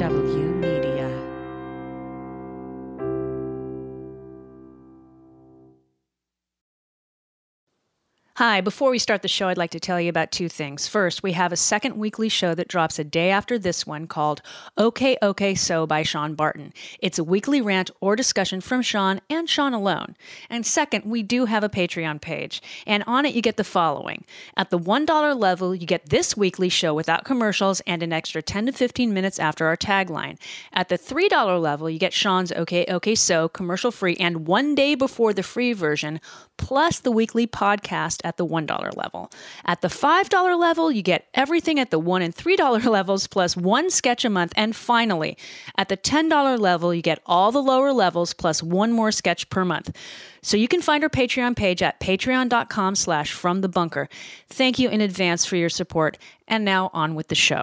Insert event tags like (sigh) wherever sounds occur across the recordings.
W Hi, before we start the show, I'd like to tell you about two things. First, we have a second weekly show that drops a day after this one called OK, OK, So by Sean Barton. It's a weekly rant or discussion from Sean and Sean alone. And second, we do have a Patreon page, and on it you get the following. At the $1 level, you get this weekly show without commercials and an extra 10 to 15 minutes after our tagline. At the $3 level, you get Sean's OK, OK, So commercial free and one day before the free version, plus the weekly podcast at the $1 level. At the $5 level, you get everything at the $1 and $3 (laughs) levels plus one sketch a month. And finally, at the $10 level, you get all the lower levels plus one more sketch per month. So you can find our Patreon page at patreon.com slash from the bunker. Thank you in advance for your support. And now on with the show.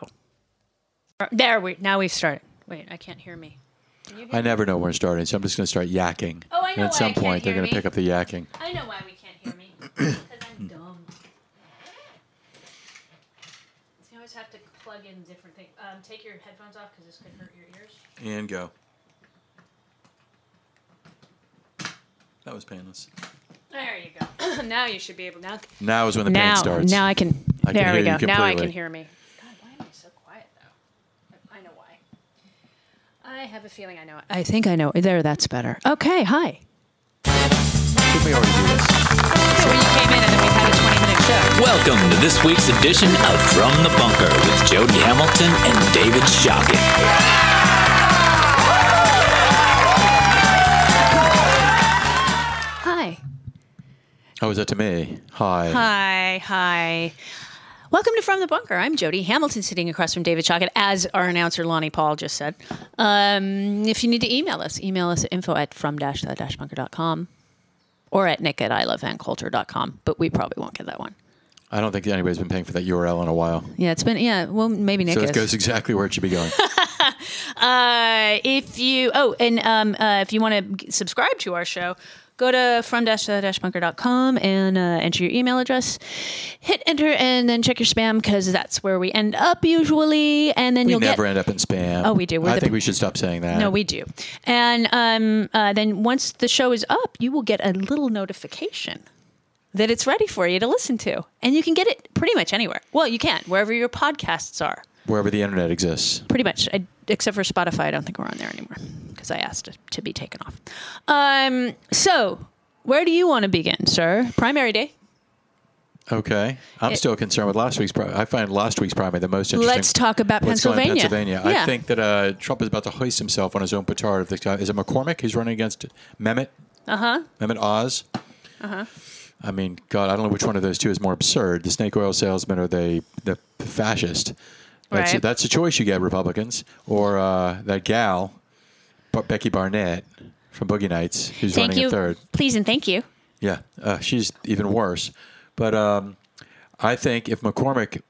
There we now we've started. Wait, I can't hear me. I never know when we're starting, so I'm just going to start yakking. Oh, I know And at why some I can't point, they're going to pick up the yakking. I know why we can't hear me. (clears throat) Because I'm dumb. So you always have to plug in different things. Um, take your headphones off because this could hurt your ears. And go. That was painless. There you go. (clears throat) now you should be able now. Now is when the now, pain starts. now I can. I can there we hear you go. Now I can hear me. God, why am I so quiet though? I know why. I have a feeling I know it. I think I know. There, that's better. Okay, hi. Didn't we already do this? So you came in and then we had a 20 minute show. Welcome to this week's edition of From the Bunker with Jody Hamilton and David Shocking. Hi. Oh, is that to me? Hi. Hi, hi. Welcome to From the Bunker. I'm Jody Hamilton, sitting across from David Chockett, as our announcer Lonnie Paul just said. Um, if you need to email us, email us at info at from-the-bunker.com or at nick at ilovevancoulter.com, but we probably won't get that one. I don't think anybody's been paying for that URL in a while. Yeah, it's been, yeah, well, maybe Nick So is. it goes exactly where it should be going. (laughs) Uh, if you oh, and um, uh, if you want to subscribe to our show, go to from-bunker.com and uh, enter your email address. Hit enter and then check your spam because that's where we end up usually. And then we you'll never get. end up in spam. Oh, we do. We're I the- think we should stop saying that. no, we do. And um, uh, then once the show is up, you will get a little notification that it's ready for you to listen to. And you can get it pretty much anywhere. Well, you can, wherever your podcasts are. Wherever the internet exists. Pretty much, I, except for Spotify. I don't think we're on there anymore because I asked it to be taken off. Um, so, where do you want to begin, sir? Primary day. Okay. I'm It- still concerned with last week's primary. I find last week's primary the most interesting. Let's talk about What's going on in Pennsylvania. Pennsylvania. Yeah. I think that uh, Trump is about to hoist himself on his own petard. This guy is it McCormick? He's running against Mehmet. Uh huh. Mehmet Oz. Uh huh. I mean, God, I don't know which one of those two is more absurd: the snake oil salesman or the the fascist. That's Right. that's a choice you get, Republicans, or uh, that gal, Becky Barnett from Boogie Nights, who's Thank running you. third. Please and thank you. Yeah, uh, she's even worse. But um, I think if McCormick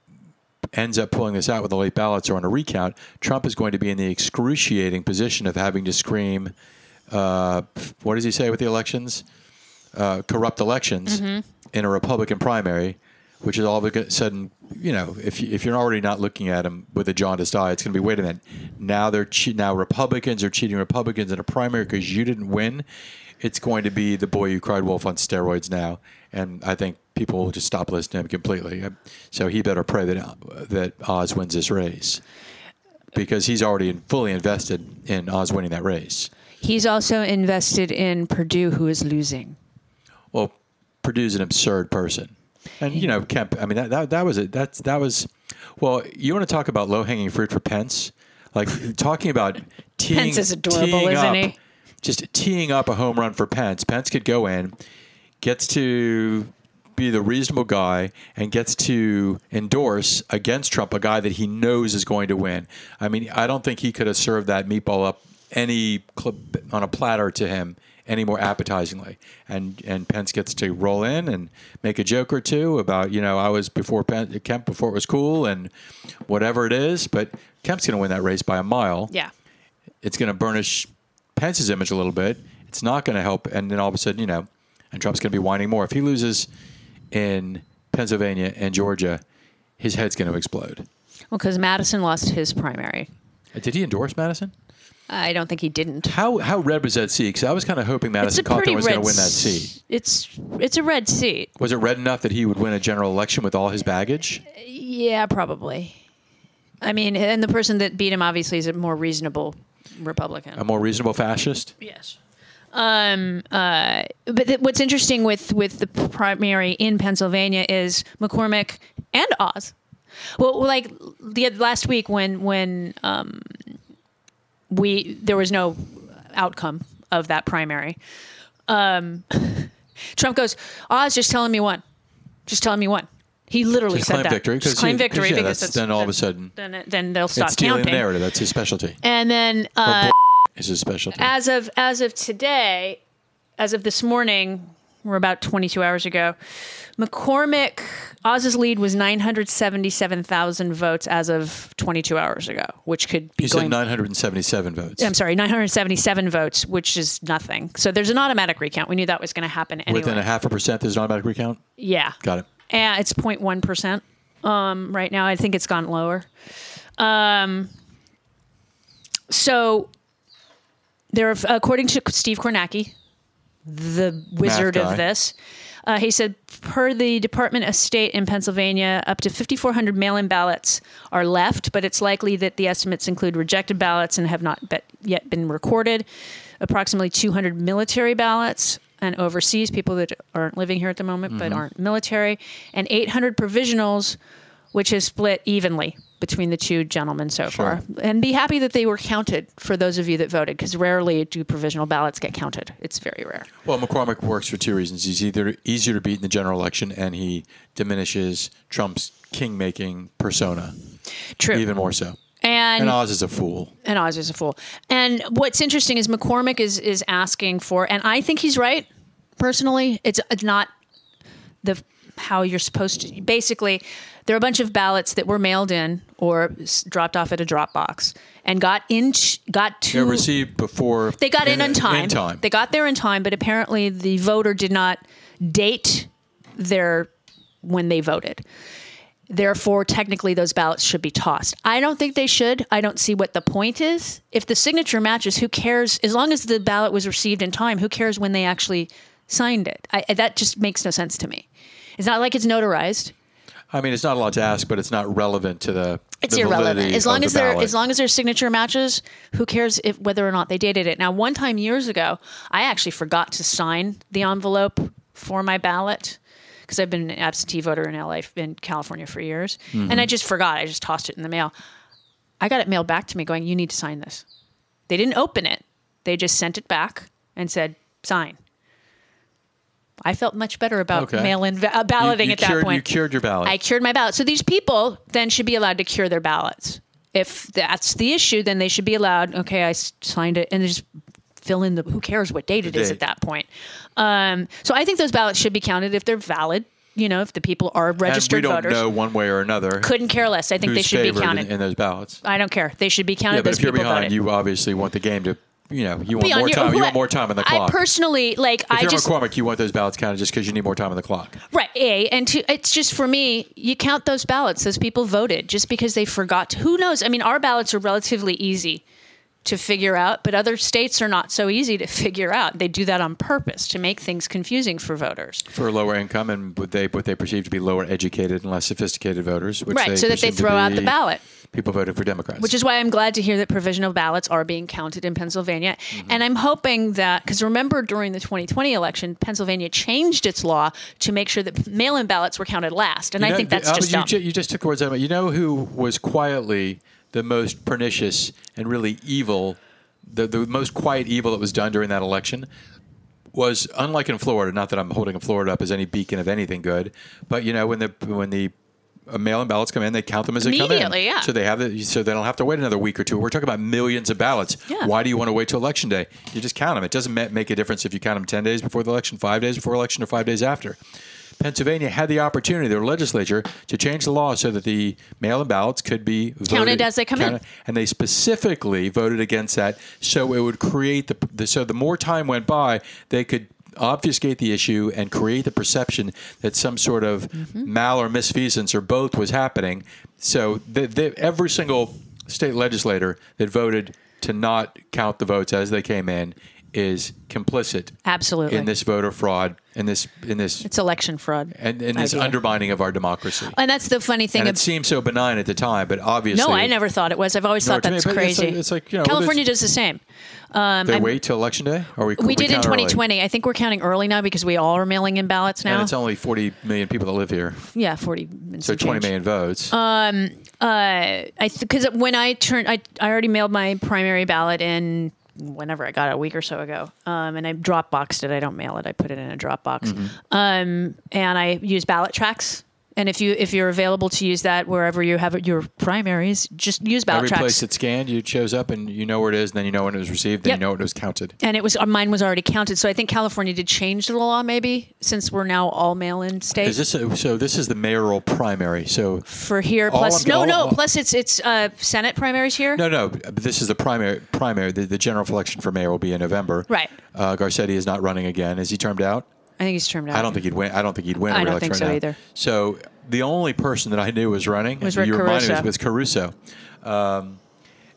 ends up pulling this out with the late ballots or on a recount, Trump is going to be in the excruciating position of having to scream, uh, what does he say with the elections? Uh, corrupt elections in a Republican primary, which is all of a sudden, you know, if, you, if you're already not looking at him with a jaundiced eye, it's going to be, wait a minute, now they're che- now Republicans are cheating Republicans in a primary because you didn't win. It's going to be the boy who cried wolf on steroids now, and I think people will just stop listening to him completely. So he better pray that that Oz wins this race because he's already fully invested in Oz winning that race. He's also invested in Perdue, who is losing. Well, Perdue's an absurd person, and you know Kemp. I mean that that, that was it. That's that was. Well, you want to talk about low hanging fruit for Pence? Like talking about (laughs) teeing, Pence is adorable, isn't up, he? Just teeing up a home run for Pence. Pence could go in, gets to be the reasonable guy, and gets to endorse against Trump a guy that he knows is going to win. I mean, I don't think he could have served that meatball up any clip on a platter to him any more appetizingly. And and Pence gets to roll in and make a joke or two about you know I was before Pen- Kemp before it was cool and whatever it is. But Kemp's going to win that race by a mile. Yeah. It's going to burnish Pence's image a little bit. It's not going to help. And then all of a sudden, you know, and Trump's going to be whining more. If he loses in Pennsylvania and Georgia, his head's going to explode. Well, because Madison lost his primary. Uh, did he endorse Madison? I don't think he didn't. How how red was that seat? Because I was kind of hoping Madison Cawthorn was going to win that seat. It's it's a red seat. Was it red enough that he would win a general election with all his baggage? Yeah, probably. I mean, and the person that beat him obviously is a more reasonable Republican. A more reasonable fascist? Yes. Um, uh, but th- what's interesting with, with the primary in Pennsylvania is McCormick and Oz. Well, like the last week when when um, we there was no outcome of that primary, um, (laughs) Trump goes, Oz just telling me one, just telling me one. He literally Just said claim that. victory, Just claim victory yeah, because then all of a sudden- then then they'll stop it's stealing counting. the narrative. That's his specialty. And then uh, Is his specialty. as of as of today, as of this morning, we're about 22 hours ago. McCormick Oz's lead was 977,000 votes as of 22 hours ago, which could be you going. said 977 votes. I'm sorry, 977 votes, which is nothing. So there's an automatic recount. We knew that was going to happen anyway. Within a half a percent, there's an automatic recount? yeah, Got it. Yeah, it's 0.1 percent um, right now. I think it's gone lower. Um, so there, according to Steve Kornacki, the wizard of this, uh, he said, per the Department of State in Pennsylvania, up to 5,400 mail-in ballots are left, but it's likely that the estimates include rejected ballots and have not bet- yet been recorded. Approximately 200 military ballots and overseas people that aren't living here at the moment but aren't military, and 800 provisionals, which is split evenly between the two gentlemen so far. And be happy that they were counted for those of you that voted, because rarely do provisional ballots get counted. It's very rare. Well, McCormick works for two reasons. He's either easier to beat in the general election, and he diminishes Trump's king-making persona True. even more so. and And Oz is a fool. and Oz is a fool. And what's interesting is McCormick is is asking for, and I think he's right. Personally, it's it's not the how you're supposed to. Basically, there are a bunch of ballots that were mailed in or s- dropped off at a drop box and got in got to They're received before they got in, on time. In time. They got there in time, but apparently the voter did not date their when they voted. Therefore, technically, those ballots should be tossed. I don't think they should. I don't see what the point is. If the signature matches, who cares? As long as the ballot was received in time, who cares when they actually signed it? I, that just makes no sense to me. It's not like it's notarized. I mean, it's not a lot to ask, but it's not relevant to the. It's the irrelevant. As long as the as long as their signature matches, who cares if whether or not they dated it? Now, one time years ago, I actually forgot to sign the envelope for my ballot because I've been an absentee voter in LA in California for years, Mm-hmm. and I just forgot. I just tossed it in the mail. I got it mailed back to me, going, "You need to sign this." They didn't open it. They just sent it back and said, "Sign." I felt much better about Okay. mail-in va- uh, You- balloting you at that point. You cured your ballot. I cured my ballot. So these people then should be allowed to cure their ballots. If that's the issue, then they should be allowed. Okay, I signed it, and they just fill in the. Who cares what date it is date. at that point? Um, so I think those ballots should be counted if they're valid. You know, if the people are registered and we don't voters. know one way or another Couldn't care less. I think they should be counted. in, in those ballots. I don't care. They should be counted. Yeah, but if you're behind, voted. you obviously want the game to, you know, you want more your- time. You want more time on the clock. I personally like. if I you're just McCormick, you want those ballots counted just because you need more time on the clock. Right. A and two. It's just for me. You count those ballots. Those people voted just because they forgot. To, who knows? I mean, our ballots are relatively easy to figure out, but other states are not so easy to (laughs) figure out. They do that on purpose to make things confusing for voters. for lower income and what they what they perceive to be lower educated and less sophisticated voters, which Right, so that they throw out the ballot. People voted for Democrats, Which is why I'm glad to hear that provisional ballots are being counted in Pennsylvania. Mm-hmm. And I'm hoping that, because remember during the 2020 election, Pennsylvania changed its law to make sure that mail in ballots were counted last. And You I think that's uh, just you, ju- you just took the words out of my. You know who was quietly the most pernicious and really evil, the the most quiet evil that was done during that election was unlike in Florida. Not that I'm holding Florida up as any beacon of anything good, but you know when the when the mail-in ballots come in, they count them as they come in. Immediately, yeah. So they have it, so they don't have to wait another week or two. We're talking about millions of ballots. Yeah. Why do you want to wait till election day? You just count them. It doesn't make a difference if you count them ten days before the election, five days before election, or five days after. Pennsylvania had the opportunity, their legislature, to change the law so that the mail-in ballots could be Counted as they come in. and they specifically voted against that. So it would create the, the so the more time went by, they could obfuscate the issue and create the perception that some sort of Mm-hmm. mal or misfeasance or both was happening. So the, the, every single state legislator that voted to not count the votes as they came in is complicit Absolutely. in this voter fraud, in this in this it's election fraud. and in this idea. undermining of our democracy. and that's the funny thing. And it seemed so benign at the time, but obviously, no, I never thought it was. I've always No, thought to me, that's it's crazy. like- it's like, you know, California does the same. They I'm- wait till election day, or we We did in count early? 2020. I think we're counting early now because we all are mailing in ballots now. and it's only 40 million people that live here, yeah, 40. and so some 20 change. million votes. Uh, I because when I turned, I I already mailed my primary ballot in whenever I got it a week or so ago, um, and I drop boxed it. I don't mail it. I put it in a Dropbox. Mm-hmm. um, and I use BallotTrax. And if you if you're available to use that wherever you have your primaries, just use ballot Every tracks. place it scanned, you shows up and you know where it is, and then you know when it was received, then Yep. you know when it was counted. and it was uh, mine was already counted. So I think California did change the law maybe since we're now all mail-in state Is this a, so? This is the mayoral primary. So for here. Plus, I'm- no, all- no. all- plus, it's it's uh, Senate primaries here. no, no. This is the primary. Primary. The, the general election for mayor will be in November. Right. Uh, Garcetti is not running again. Is he termed out? I think he's termed out. I don't think he'd win. I don't think he'd win. I don't think so right either. So the only person that I knew was running Was you Rick reminded me, Caruso. was Caruso. Um,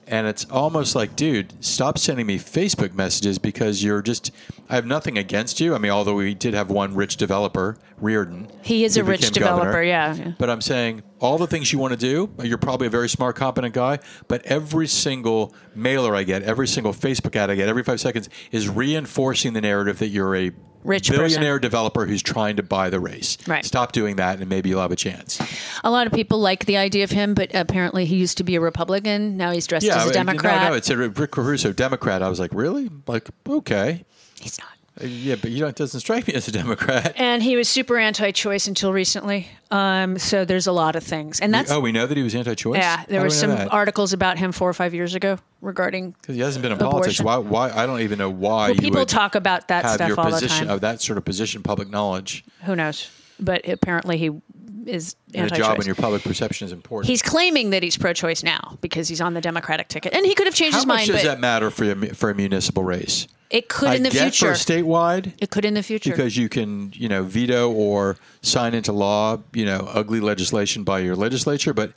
and it's almost like, dude, stop sending me Facebook messages because you're just. I have nothing against you. I mean, although we did have one rich developer, Riordan. He is a rich governor. developer, yeah, yeah. But I'm saying all the things you want to do. You're probably a very smart, competent guy. But every single mailer I get, every single Facebook ad I get, every five seconds is reinforcing the narrative that you're a Rich person. billionaire developer who's trying to buy the race. Right. Stop doing that, and maybe you'll have a chance. A lot of people like the idea of him, but apparently he used to be a Republican. Now he's dressed as a Democrat. No, no, it's a Rick Caruso, Democrat. I was like, really? Like, okay. he's not. Yeah, but you know, it doesn't strike me as a Democrat. And he was super anti-choice until recently. Um, so there's a lot of things, and that's oh, we know that he was anti-choice. yeah. There How were do we know some articles about him four or five years ago regarding. because he hasn't been in politics. Why? Why? I don't even know why Well, people talk about that have stuff your all the position time. of that sort of position, public knowledge, Who knows? But apparently he is and a anti-choice. job and your public perception is important. He's claiming that he's pro-choice now because he's on the Democratic ticket, and he could have changed How his much mind. does But that matter for a, for a municipal race? it could I in the get future. for statewide. it could in the future. because you can you know veto or sign into law you know ugly legislation by your legislature but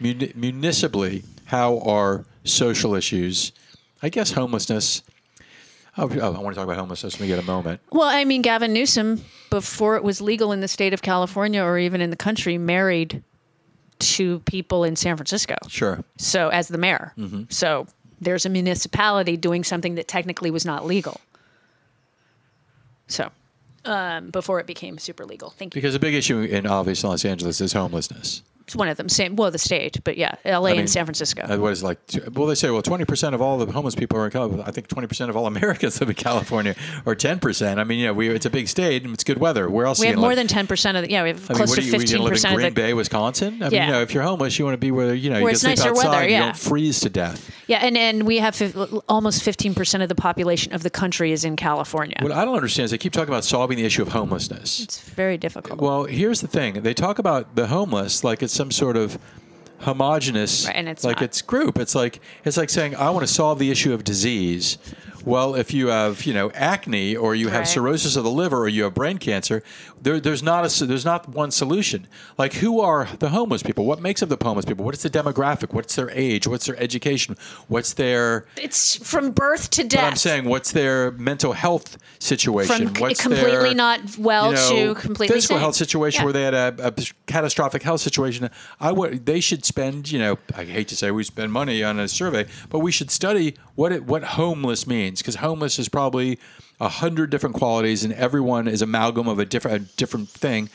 muni- municipally how are social issues i guess homelessness i want to talk about homelessness let me get a moment Well, I mean, Gavin Newsom, before it was legal in the state of California or even in the country, married two people in San Francisco. sure So, as the mayor. Mm-hmm. So, there's a municipality doing something that technically was not legal. So, um, before it became super legal. Thank you. because a big issue in obviously los angeles is homelessness It's one of them. Same, well, the state, but yeah, LA mean, and San Francisco. Uh, what is it like? Well, they say well, twenty percent of all the homeless people are in California. I think twenty percent of all (laughs) Americans live in California, or ten percent. I mean, you know, we, it's a big state and it's good weather. Where else? we are you have gonna more live? than 10% of the, yeah, we have I mean, close what to are you, are you gonna 15% live in of Green the, Bay, Wisconsin? I mean, Yeah. you know, if you're homeless, you want to be where you know Where you it's sleep nicer outside. weather, You yeah. don't freeze to death. yeah, and, and we have fif- almost 15% of the population of the country is in California. What I don't understand is they keep talking about solving the issue of homelessness. It's very difficult. Well, here's the thing: they talk about the homeless like it's some sort of homogenous, Right, like not. it's group. It's like it's like saying I want to solve the issue of disease. Well, if you have you know acne or you have Right. cirrhosis of the liver or you have brain cancer, there, there's not a there's not one solution. Like who are the homeless people? What makes up the homeless people? What is the demographic? What's their age? What's their education? What's their it's from birth to death. but I'm saying, what's their mental health situation? From c- what's completely their, not well you know, to completely physical sane. health situation Yeah. where they had a, a catastrophic health situation. I would they should spend. You know, I hate to say we spend money on a survey, but we should study what it, what homeless means because homeless is probably a hundred different qualities, and everyone is amalgam of a different a different thing.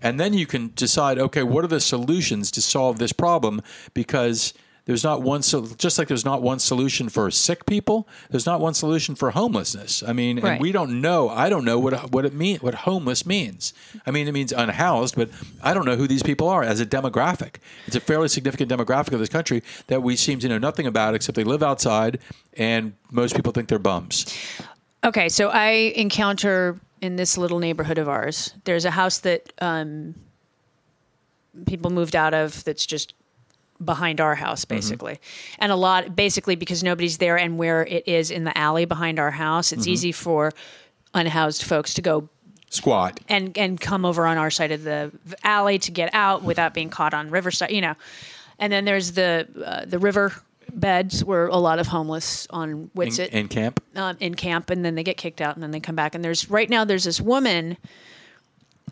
And then you can decide, okay, what are the solutions to solve this problem? Because there's not one, so just like there's not one solution for sick people, there's not one solution for homelessness. I mean, Right. and we don't know. I don't know what what it mean, what homeless means. I mean, it means unhoused, but I don't know who these people are as a demographic. It's a fairly significant demographic of this country that we seem to know nothing about except they live outside, and most people think they're bums. Okay, so I encounter in this little neighborhood of ours, there's a house that um, people moved out of that's just behind our house, basically. And a lot, basically, because nobody's there and where it is in the alley behind our house, it's easy for unhoused folks to go Squat. and and come over on our side of the alley to get out without being caught on Riverside, you know. And then there's the uh, the river beds where a lot of homeless on In, Witsit in camp. um, in camp, and then they get kicked out, and then they come back. And there's right now there's this woman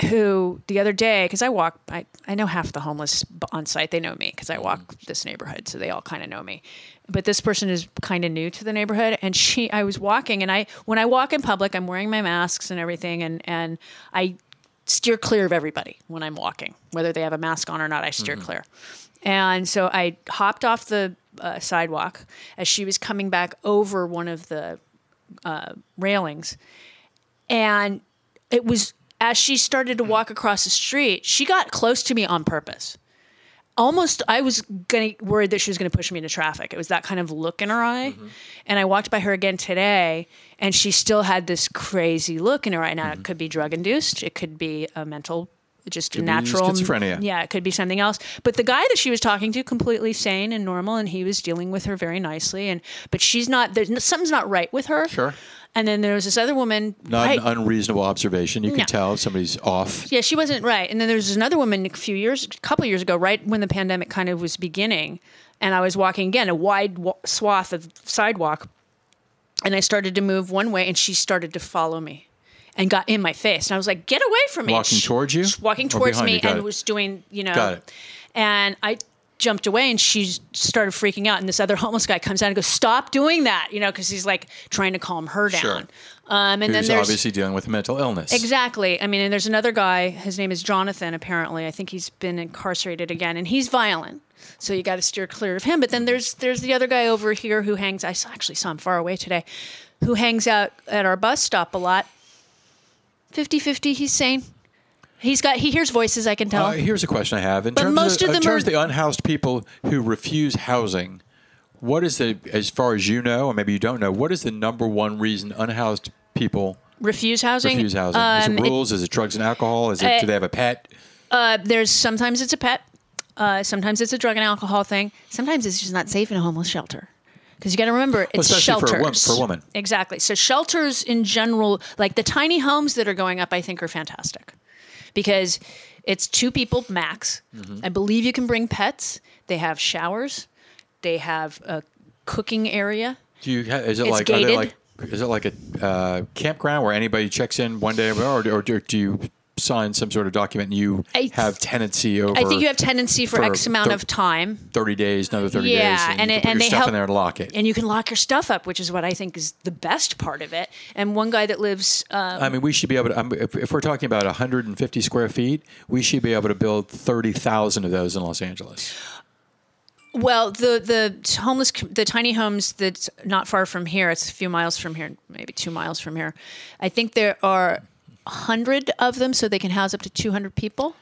who the other day because I walk I, I know half the homeless on site they know me because I walk this neighborhood so they all kind of know me. But this person is kind of new to the neighborhood and she I was walking and I when I walk in public I'm wearing my masks and everything and and I steer clear of everybody when I'm walking whether they have a mask on or not I steer clear. And so I hopped off the uh, sidewalk as she was coming back over one of the uh, railings and it was as she started to mm. walk across the street, she got close to me on purpose. Almost, I was gonna worried that she was gonna push me into traffic. It was that kind of look in her eye. Mm-hmm. And I walked by her again today, and she still had this crazy look in her eye. Now it mm-hmm. could be drug induced, it could be a mental, just be natural schizophrenia. Yeah, it could be something else. But the guy that she was talking to, completely sane and normal, and he was dealing with her very nicely. And but she's not. There's something's not right with her. Sure. And then there was this other woman. Not right- an unreasonable observation. You can No. tell if somebody's off. yeah, she wasn't right. And then there was another woman a few years, a couple years ago, right when the pandemic kind of was beginning, and I was walking again a wide swath of sidewalk, and I started to move one way, and she started to follow me, and got in my face, and I was like, "Get away from me!" Walking She- towards you? she's walking towards me, and it. was doing, you know, Got it. and I jumped away and she started freaking out and this other homeless guy comes out and goes stop doing that you know because he's like trying to calm her down Sure. um, and then Who's there's obviously dealing with a mental illness. Exactly. I mean, and there's another guy. His name is Jonathan. Apparently, I think he's been incarcerated again, and he's violent. So you got to steer clear of him. But then there's there's the other guy over here who hangs. I actually saw him far away today, who hangs out at our bus stop a lot. 50-50, He's sane. He's got. He hears voices. I can tell. Uh, here's a question I have. In But terms most of, of in terms of the unhoused people who refuse housing, what is the, as far as you know, or maybe you don't know, what is the number one reason unhoused people refuse housing. refuse housing? Um, is it it- rules? is it drugs and alcohol? Is it Uh, do they have a pet? Uh, there's sometimes it's a pet. Uh, sometimes it's a drug and alcohol thing. Sometimes it's just not safe in a homeless shelter. Because you got to remember, it's for a shelters for a woman. Exactly. So shelters in general, like the tiny homes that are going up, I think are fantastic because it's two people max. Mm-hmm. I believe you can bring pets. They have showers. They have a cooking area. Do you is it it's like are they gated. like is it like a uh, campground where anybody checks in one day, or, or do do you sign some sort of document and you have tenancy over? I think you have tenancy for, for X amount thir- of time. thirty days, another thirty Yeah, days, and, and it- put and your they stuff help- in there and lock it. and you can lock your stuff up, which is what I think is the best part of it. And one guy that lives, uh, I mean, we should be able to. Um, if, if we're talking about 150 square feet, we should be able to build 30,000 of those in Los Angeles. well, the the homeless, the tiny homes that's not far from here. It's a few miles from here, maybe two miles from here. I think there are hundred of them, so they can house up to two hundred people.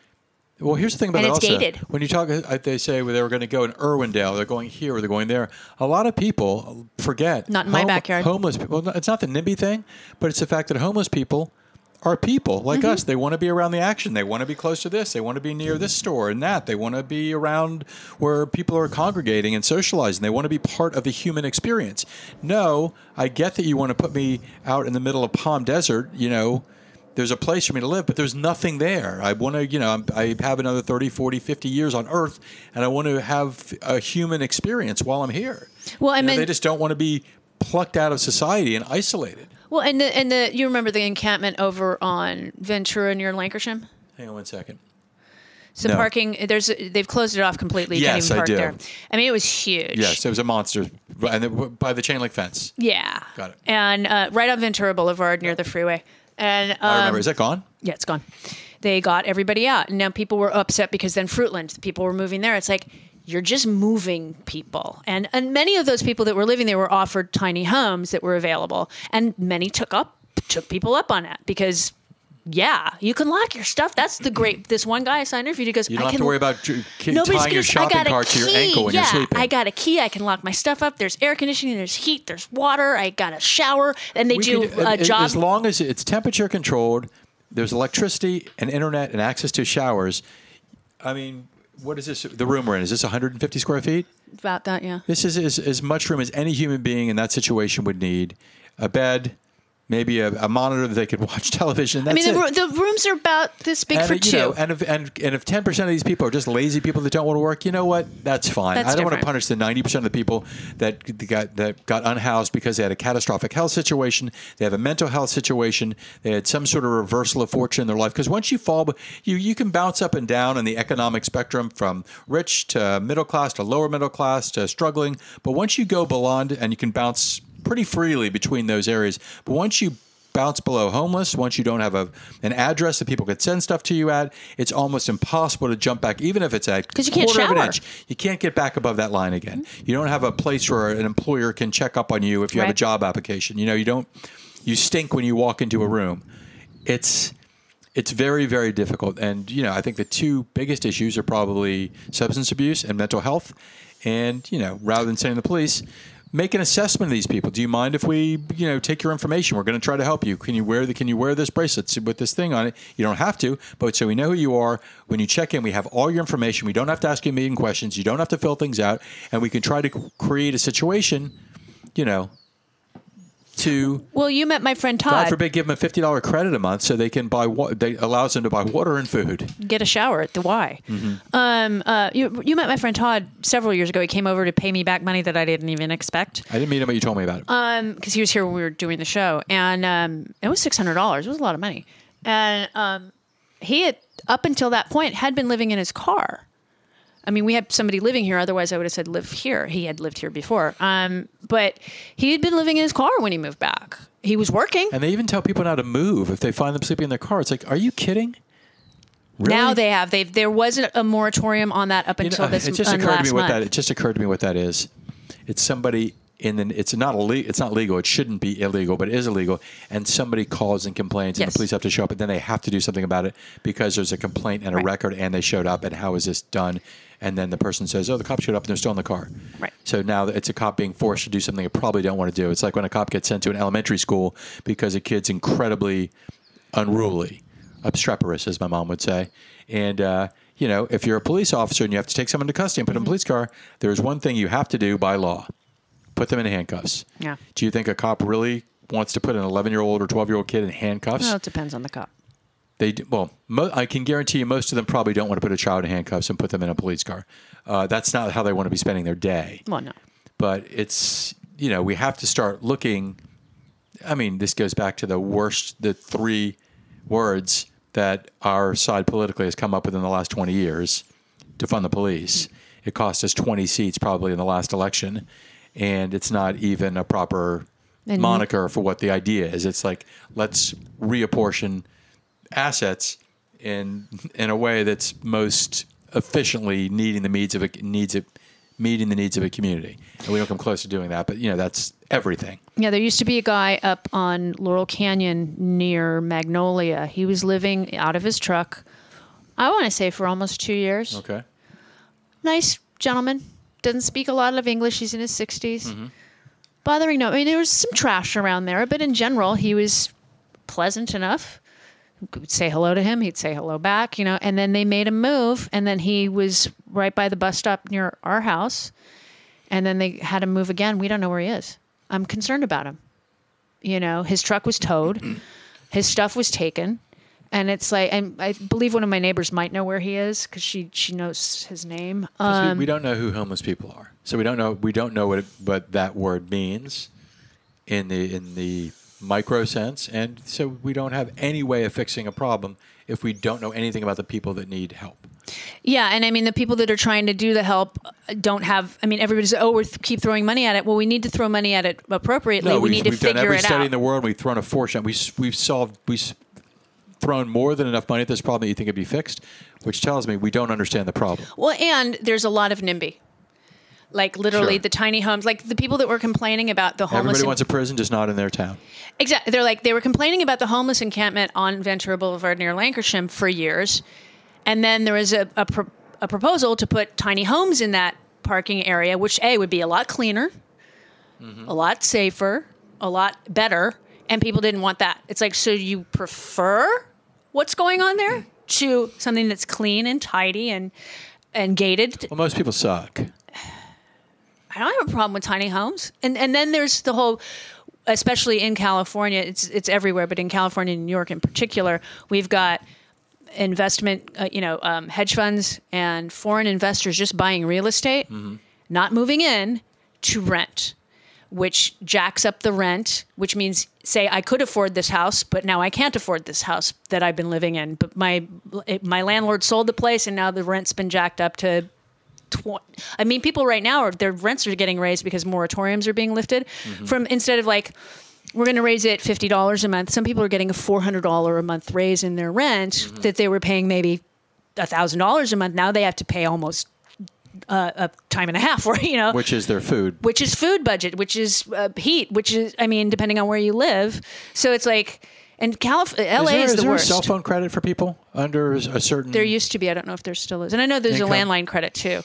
Well, here's the thing about And it it's also. gated. When you talk, uh, they say well, they were going to go in Irwindale, they're going here, or they're going there. A lot of people forget. Not in my backyard. Homeless people. It's not the NIMBY thing, but it's the fact that homeless people are people like Mm-hmm. us. They want to be around the action. They want to be close to this. They want to be near this store and that. They want to be around where people are congregating and socializing. They want to be part of the human experience. No, I get that you want to put me out in the middle of Palm Desert, you know, there's a place for me to live, but there's nothing there. I want to, you know, I'm- I have another 30, 40, 50 years on Earth, and I want to have a human experience while I'm here. Well, I You know, mean- they just don't want to be plucked out of society and isolated. Well, and the and the you remember the encampment over on Ventura near Lankershim? Hang on one second. Some No. parking. There's they've closed it off completely. You Yes, can't even I park do. there. I mean, it was huge. Yes, it was a monster, and by the chain link fence. Yeah. Got it. And uh, right on Ventura Boulevard near the freeway. And um, I remember. Is that gone? Yeah, it's gone. They got everybody out. And now people were upset because then Fruitland, people were moving there. It's like, you're just moving people. And and many of those people that were living there were offered tiny homes that were available. And many took up took people up on it because yeah, you can lock your stuff. That's the great this one guy I signed interviewed, he goes, You don't I have can to worry about dr- ki- Nobody's tying your gonna- I shopping cart to your ankle when yeah, you're sleeping. I got a key. I can lock my stuff up. There's air conditioning. There's heat. There's water. I got a shower. And they We do could- a as- job. As long as it's temperature controlled, there's electricity and internet and access to showers. I mean, what is this? The room we're in is this 150 square feet? about that, yeah. This is as, as much room as any human being in that situation would need. A bed, maybe a, a monitor that they could (laughs) watch television. I mean, the, the rooms are about this big and, for uh, you two. know, and if and, and if ten percent of these people are just lazy people that don't want to work, you know what? That's fine. That's I don't want to punish the ninety percent of the people that got that got unhoused because they had a catastrophic health situation, they have a mental health situation, they had some sort of reversal of fortune in their life. Because once you fall, you you can bounce up and down in the economic spectrum from rich to middle class to lower middle class to struggling. But once you go beyond, and you can bounce pretty freely between those areas. But once you bounce below homeless once you don't have a an address that people could send stuff to you at it's almost impossible to jump back even if it's at 'Cause you can't quarter of an shower. inch you can't get back above that line again. Mm-hmm. You don't have a place where an employer can check up on you if you have a job application. You know you don't you stink when you walk into a room. It's it's very very difficult. And you know i think the two biggest issues are probably substance abuse and mental health. And you know rather than sending the police make an assessment of these people. Do you mind if we you know take your information? We're going to try to help you. Can you wear the can you wear this bracelet with this thing on it? You don't have to but so we know who you are. When you check in we have all your information. We don't have to ask you a million questions. You don't have to fill things out and we can try to create a situation you know to well, you met my friend todd God forbid, give them a fifty dollar credit a month so they can buy what they allows them to buy water and food. get a shower at the Y. Mm-hmm. Um, uh, you, you met my friend Todd several years ago. He came over to pay me back money that I didn't even expect I didn't meet him, but you told me about it. Um, because he was here when we were doing the show, and um, it was six hundred dollars. It was a lot of money, and um, he had up until that point had been living in his car. I mean, we had somebody living here. Otherwise, I would have said live here. He had lived here before, um, but he had been living in his car when he moved back. He was working. and they even tell people now to move if they find them sleeping in their car. It's like, are you kidding? Really? Now they have. They've there wasn't a moratorium on that up You until know, this (laughs) it just uh, occurred to me what month. that. It just occurred to me what that is. It's somebody in the. It's not illegal. It's not legal. It shouldn't be illegal, but it is illegal. And somebody calls and complains, and the police have to show up, and then they have to do something about it because there's a complaint and a Right. record, and they showed up. And how is this done? And then the person says, "Oh, the cops showed up, and they're still in the car." Right. So now it's a cop being forced to do something they probably don't want to do. It's like when a cop gets sent to an elementary school because a kid's incredibly unruly, obstreperous, as my mom would say. And, uh, you know, if you're a police officer and you have to take someone to custody and put them in a police car, there's one thing you have to do by law put them in handcuffs. Yeah. Do you think a cop really wants to put an 11 year old or 12 year old kid in handcuffs? Well, it depends on the cop. They do, well, mo- I can guarantee you most of them probably don't want to put a child in handcuffs and put them in a police car. Uh, that's not how they want to be spending their day Well, no. but it's you know we have to start looking i mean this goes back to the worst the three words that our side politically has come up with in the last 20 years to fund the police it cost us 20 seats probably in the last election and it's not even a proper And- moniker for what the idea is it's like let's reapportion assets in in a way that's most efficiently needing the needs of a needs of meeting the needs of a community. And we don't come close to doing that, but you know that's everything. Yeah, there used to be a guy up on Laurel Canyon near Magnolia. He was living out of his truck. I want to say for almost two years. Okay. Nice gentleman. Doesn't speak a lot of English. He's in his 60s. Mm-hmm. Bothering no. I mean, there was some trash around there, but in general, he was pleasant enough. Say hello to him. He'd say hello back, you know. And then they made him move, and then he was right by the bus stop near our house. And then they had him move again. We don't know where he is. I'm concerned about him. You know, his truck was towed, (clears throat) his stuff was taken, and it's like, and I believe one of my neighbors might know where he is because she she knows his name. 'Cause we- Um, we, don't know who homeless people are, so we don't know we don't know what it, what that word means in the in the micro sense, and so we don't have any way of fixing a problem if we don't know anything about the people that need help. Yeah, and I mean the people that are trying to do the help don't have. I mean, everybody's oh, we keep throwing money at it. Well, we need to throw money at it appropriately. we we've, need to we've done figure every it study out. in the world. We've thrown a fortune. We we've solved we've thrown more than enough money at this problem that you think it'd be fixed, which tells me we don't understand the problem. well, and there's a lot of NIMBY. Like literally Sure. the tiny homes, like the people that were complaining about the homeless. Everybody wants a prison, just not in their town. Exactly. They're like they were complaining about the homeless encampment on Ventura Boulevard near Lankershim for years, and then there was a a, pro- a proposal to put tiny homes in that parking area, which a would be a lot cleaner, mm-hmm. a lot safer, a lot better, and people didn't want that. It's like so you prefer what's going on there to something that's clean and tidy and and gated. Well, most people suck. I don't have a problem with tiny homes. And and then there's the whole especially in California, it's it's everywhere, but in California and New York in particular, we've got investment, uh, you know, um, hedge funds and foreign investors just buying real estate, not moving in to rent, which jacks up the rent, which means say I could afford this house, but now I can't afford this house that I've been living in. But my my landlord sold the place, and now the rent's been jacked up to. Tw- I mean, people right now are their rents are getting raised because moratoriums are being lifted. From instead of like we're going to raise it fifty dollars a month. Some people are getting a four hundred dollar a month raise in their rent that they were paying maybe thousand dollars a month. Now they have to pay almost uh, a time and a half (laughs) it, you know, Which is their food. which is food budget, which is uh, heat, which is I mean, depending on where you live. So it's like, and Calif- LA is there, is, is the there worst. a cell phone credit for people under a certain? There used to be. I don't know if there still is, and I know there's Income. a landline credit too.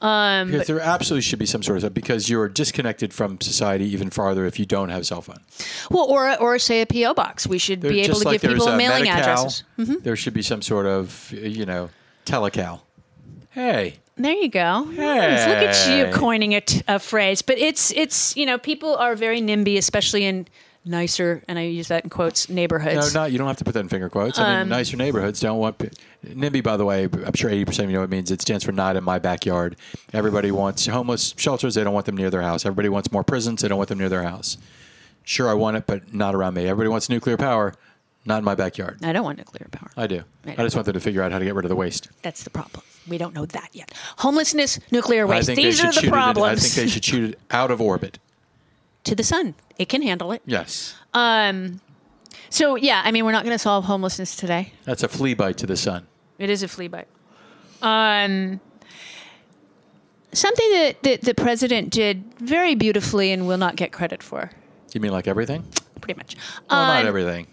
because there absolutely should be some sort of because you're disconnected from society even farther if you don't have a cell phone. Well, or or say a PO box. We should be able to like give people a mailing Medi-Cal, addresses. Mm-hmm. There should be some sort of you know telecal. Hey, There you go. Nice. Look at you coining a, t- a phrase. But it's it's you know people are very NIMBY, especially in nicer, and I use that in quotes, neighborhoods. no, not you don't have to put that in finger quotes. I Um, mean, nicer neighborhoods don't want. NIMBY, by the way, I'm sure 80 percent of you know what it means. It stands for not in my backyard. Everybody wants homeless shelters. They don't want them near their house. Everybody wants more prisons. They don't want them near their house. Sure, I want it, but not around me. Everybody wants nuclear power. Not in my backyard. I don't want nuclear power. I do. I I, just want them to figure out how to get rid of the waste. That's the problem. We don't know that yet. Homelessness, nuclear waste. These are the It in, I think they should shoot it out of orbit. To the sun. It can handle it. Yes. Um, So yeah, I mean, we're not going to solve homelessness today. That's a flea bite to the sun. It is a flea bite. Um, something that, that the president did very beautifully and will not get credit for, You mean like everything? pretty much. Well, not Um, everything.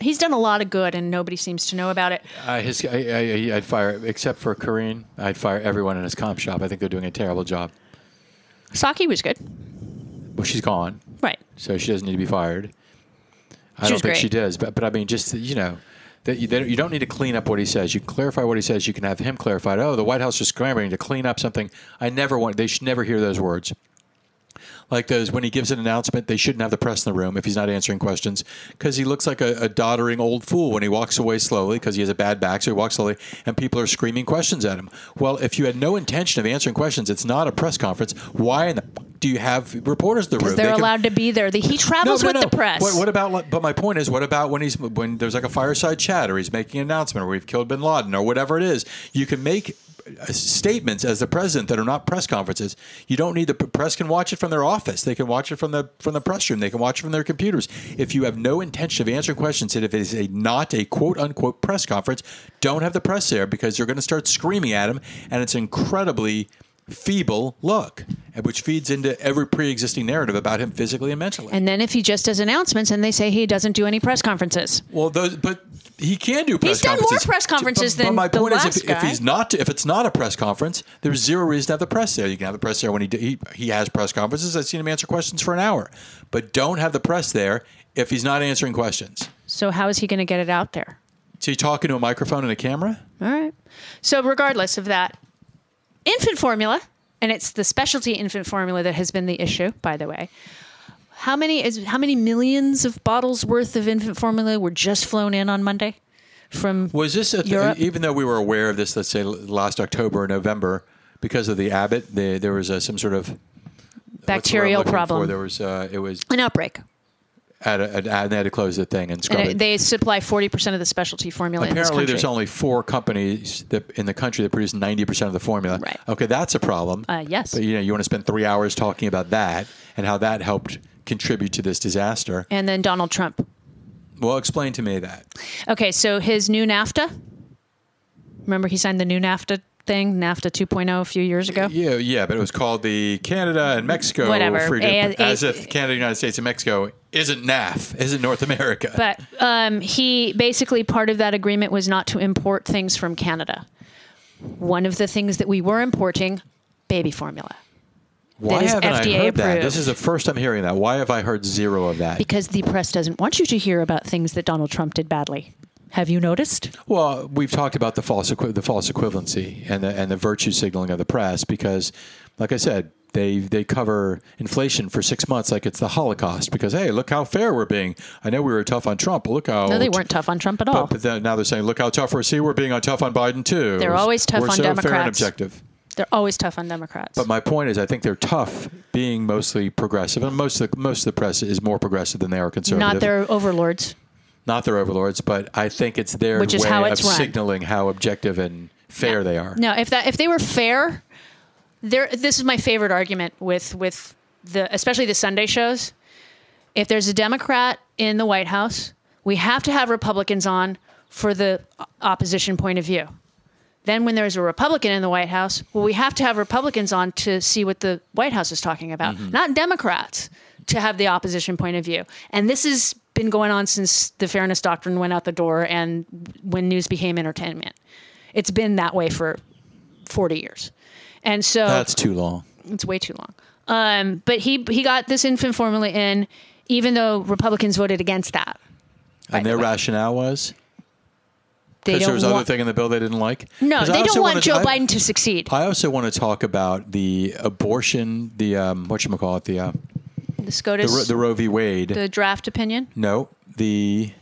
He's done a lot of good, and nobody seems to know about it. Uh, his, I, I, I'd fire, except for Karine, I'd fire everyone in his comp shop. I think they're doing a terrible job. Psaki was good, Well, she's gone, right? so she doesn't need to be fired. I She don't think great. she does, but but I mean, just you know, that you, don't- you don't need to clean up what he says. You can clarify what he says. You can have him clarified. Oh, the White House is scrambling to clean up something. I never want. They should never hear those words. Like those when he gives an announcement, they shouldn't have the press in the room if he's not answering questions because he looks like a, a doddering old fool when he walks away slowly because he has a bad back, so he walks slowly, and people are screaming questions at him. Well, if you had no intention of answering questions, it's not a press conference. Why in the do you have reporters in the room? Because they're They can- allowed to be there. The, he travels with the press. what, what about? But my point is, what about when he's when there's like a fireside chat, or he's making an announcement, or we've killed Bin Laden, or whatever it is? You can make Uh, statements as the president that are not press conferences. You don't need the press can watch it from their office. They can watch it from the from the press room. They can watch it from their computers. If you have no intention of answering questions, and if it is a not a quote unquote press conference, don't have the press there because you're going to start screaming at him, and it's incredibly feeble look, which feeds into every pre-existing narrative about him physically and mentally. and then if he just does announcements and they say he doesn't do any press conferences, Well, those, but he can do press conferences. He's done more press conferences but, but than my point is, if, if he's not, if it's not a press conference, there's zero reason to have the press there. You can have the press there when he he, he has press conferences. I've seen him answer questions for an hour, but don't have the press there if he's not answering questions. so how is he going to get it out there? So you talking to a microphone and a camera? All right. So regardless of that, infant formula, and it's the specialty infant formula that has been the issue, by the way. How many is how many millions of bottles worth of infant formula were just flown in on Monday from Was this a th- even though we were aware of this? Let's say last October or November, because of the Abbott, the, there was a, some sort of what's the word bacterial looking for? problem? There was uh, it was An outbreak. at a, at, and they had to close the thing and scrub And it. it, they supply 40% of the specialty formula Apparently, there's only four companies that in the country that produce 90% of the formula. Right. Okay, that's a problem. Uh, yes. But you know, you want to spend three hours talking about that and how that helped contribute to this disaster. and then Donald Trump. Well, explain to me that. Okay, so his new NAFTA. Remember, he signed the new NAFTA thing, NAFTA 2.0, a few years ago. Yeah, yeah, but it was called the Canada and Mexico Whatever. Free A- as a- if Canada, United States, and Mexico isn't NAF, isn't North America. But um, he basically part of that agreement was not to import things from Canada. One of the things that we were importing, baby formula, Why is haven't I FDA heard that? This is the first I'm hearing that. Why have I heard zero of that? because the press doesn't want you to hear about things that Donald Trump did badly. Have you noticed? Well, we've talked about the false equi- the false equivalency and the and the virtue signaling of the press because, like I said, they they cover inflation for six months like it's the Holocaust because hey, look how fair we're being. I know we were tough on Trump, but look how No, they weren't tough on Trump at all. But, but then, now they're saying, look how tough we're. See, we're being on tough on Biden too. They're always tough we're on so fair and Democrats. objective. They're always tough on Democrats. But my point is, I think they're tough, being mostly progressive, and most of the, most of the press is more progressive than they are conservative. not their overlords. not their overlords, but I think it's their Which is way how of run. signaling how objective and fair they are. No, if that if they were fair, there. This is my favorite argument with with the especially the Sunday shows. If there's a Democrat in the White House, we have to have Republicans on for the opposition point of view. Then, when there's a Republican in the White House, well, we have to have Republicans on to see what the White House is talking about, not Democrats to have the opposition point of view. And this has been going on since the fairness doctrine went out the door and when news became entertainment. It's been that way for 40 years. And so That's too long. it's way too long. Um, but he he got this infant formula in, even though Republicans voted against that. And their way. rationale was because there was other thing in the bill they didn't like. No, they don't want Joe I- Biden to succeed. I also want to talk about the abortion, the um, what you call it, the uh, the the, SCOTUS, Ro- the Roe v. Wade. the draft opinion. no, the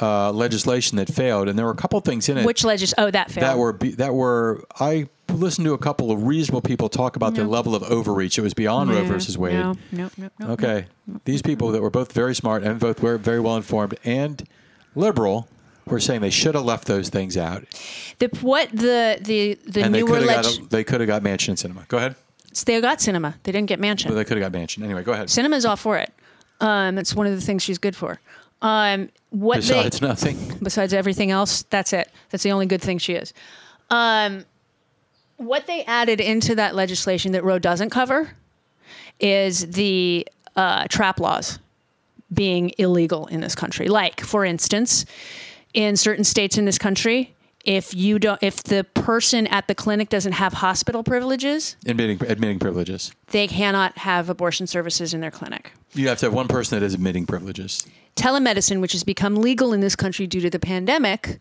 uh, legislation that failed, and there were a couple things in it Which legis? Oh, that failed. that were that were I listened to a couple of reasonable people talk about the level of overreach. It was beyond Roe Yeah, versus Wade. No, no, no, no. Okay, these people that were both very smart and both were very well informed and liberal were saying they should have left those things out, The what the the the and they newer could have leg- got they could have got Manchin and Sinema. Go ahead, they got Sinema. They didn't get Manchin. but they could have got Manchin anyway. Go ahead. Sinema's all for it. Um, it's one of the things she's good for. Um, what Besides they nothing, besides everything else, that's it. That's the only good thing she is. Um, what they added into that legislation that Roe doesn't cover is the uh, trap laws being illegal in this country. Like, for instance, in certain states in this country, if you don't, if the person at the clinic doesn't have hospital privileges, admitting admitting privileges. they cannot have abortion services in their clinic. You have to have one person that is admitting privileges. telemedicine, which has become legal in this country due to the pandemic,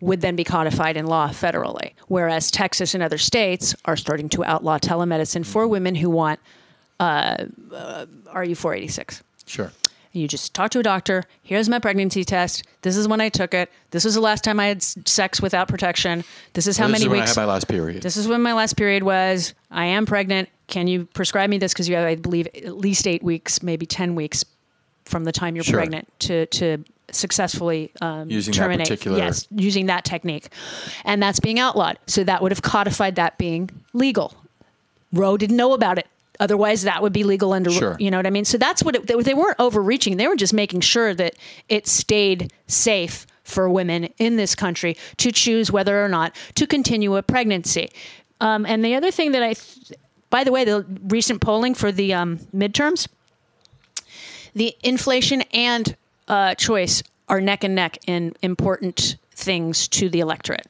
would then be codified in law federally. Whereas Texas and other states are starting to outlaw telemedicine for women who want uh, uh, RU 486. Sure. You just talk to a doctor. Here's my pregnancy test. This is when I took it. This was the last time I had sex without protection. This is how many weeks. This many is when weeks. I had my last period. this is when my last period was. I am pregnant. Can you prescribe me this? Because you have, I believe, at least eight weeks, maybe 10 weeks from the time you're Sure. pregnant to, to successfully um, Using that terminate. particular- Yes, using that technique. And that's being outlawed. So that would have codified that being legal. Roe didn't know about it. Otherwise, that would be legal under, Sure. you know what I mean? So that's what it, they, they weren't overreaching. They were just making sure that it stayed safe for women in this country to choose whether or not to continue a pregnancy. Um, and the other thing that I, th- by the way, the recent polling for the um, midterms, the inflation and uh, choice are neck and neck in important things to the electorate.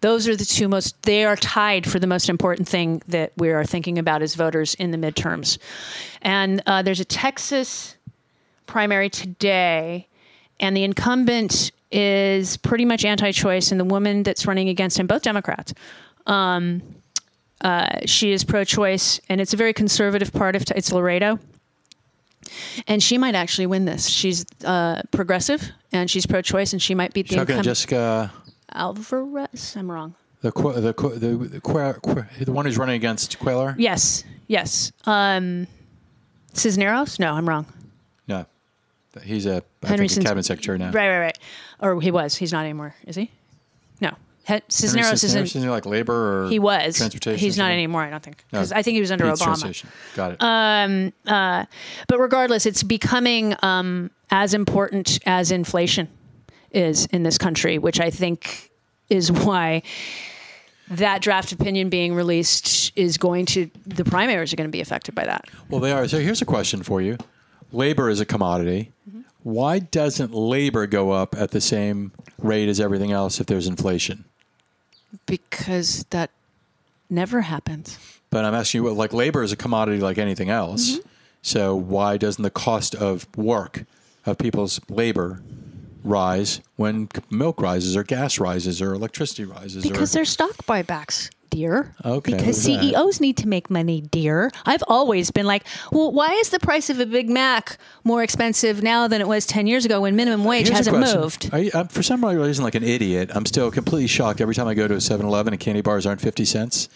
Those are the two most, they are tied for the most important thing that we are thinking about as voters in the midterms. And uh, there's a Texas primary today, and the incumbent is pretty much anti choice, and the woman that's running against him, both Democrats, um, uh, she is pro choice, and it's a very conservative part of, it's Laredo. And she might actually win this. She's uh, progressive and she's pro choice, and she might beat the Talking incumbent. Jessica, Alvarez. I'm wrong. the the the the, the one who's running against Cuellar. Yes, yes. Um, Cisneros? No, I'm wrong. No, he's a I think a cabinet secretary now. Right, right, right. Or he was. He's not anymore. Is he? No. He- Cisneros Cisneros, isn't. isn't like labor or He was. transportation. He's not anymore. I don't think. No, I think he was under Obama. Got it. But regardless, it's becoming um, as important as inflation is in this country, which I think is why that draft opinion being released is going to the primaries are going to be affected by that. well, they are. So here's a question for you: Labor is a commodity. Mm-hmm. Why doesn't labor go up at the same rate as everything else if there's inflation? Because that never happens. But I'm asking you, like labor is a commodity like anything else. Mm-hmm. So why doesn't the cost of work of people's labor rise when milk rises or gas rises or electricity rises? Because or, there's stock buybacks. dear. Okay, Because what was that? CEOs need to make money, dear. I've always been like, well, why is the price of a Big Mac more expensive now than it was 10 years ago when minimum wage Here's hasn't moved? You, I'm, for some reason, like an idiot, I'm still completely shocked every time I go to a 7-Eleven and candy bars aren't 50 cents.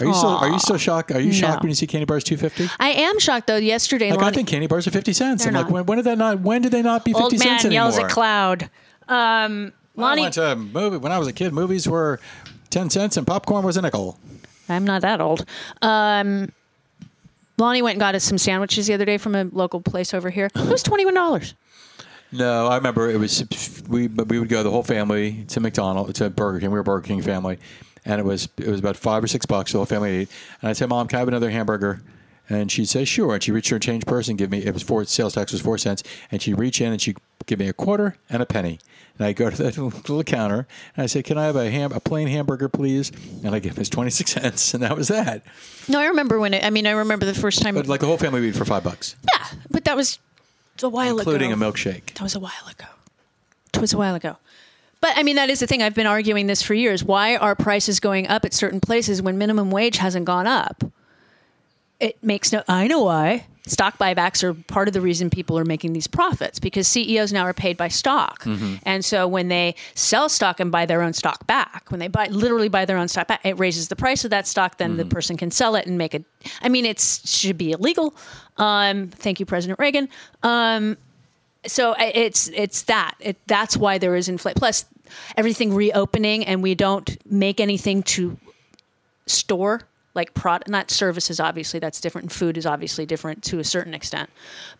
Are you still Are you still shocked? Are you shocked No. when you see candy bars 250? I am shocked though. Yesterday, Like I think candy bars are 50 cents. I'm like, when, when did that not? When did they not be 50 old man cents anymore? yells at cloud. Um, I went to a movie when I was a kid. Movies were 10 cents and popcorn was a nickel. I'm not that old. Um, Lonnie went and got us some sandwiches the other day from a local place over here. It was twenty one dollars. No, I remember it was we but we would go the whole family to McDonald's to Burger King. We were a Burger King family, and it was it was about five or six bucks. The whole family ate. And I'd say, "Mom, can I have another hamburger?" And she'd say, "Sure." And she reached her change purse and give me it was four sales tax was four cents, and she'd reach in and she'd give me a quarter and a penny. And I go to the (laughs) little counter and I say, "Can I have a ham a plain hamburger, please?" And I give him his twenty six (laughs) cents, and that was that. No, I remember when it. I mean, I remember the first time. But like the whole family would eat for five bucks, yeah, but that was a while including ago. Including a milkshake. That was a while ago. It was a while ago. But I mean, that is the thing. I've been arguing this for years. Why are prices going up at certain places when minimum wage hasn't gone up? It makes no. I know why. Stock buybacks are part of the reason people are making these profits because CEOs now are paid by stock, and so when they sell stock and buy their own stock back, when they buy literally buy their own stock back, it raises the price of that stock. Then the person can sell it and make it. I mean, it should be illegal. Um, thank you, President Reagan. Um, so it's it's that it, that's why there is inflation. Plus, everything reopening, and we don't make anything to store like product, not services. Obviously, that's different. And food is obviously different to a certain extent.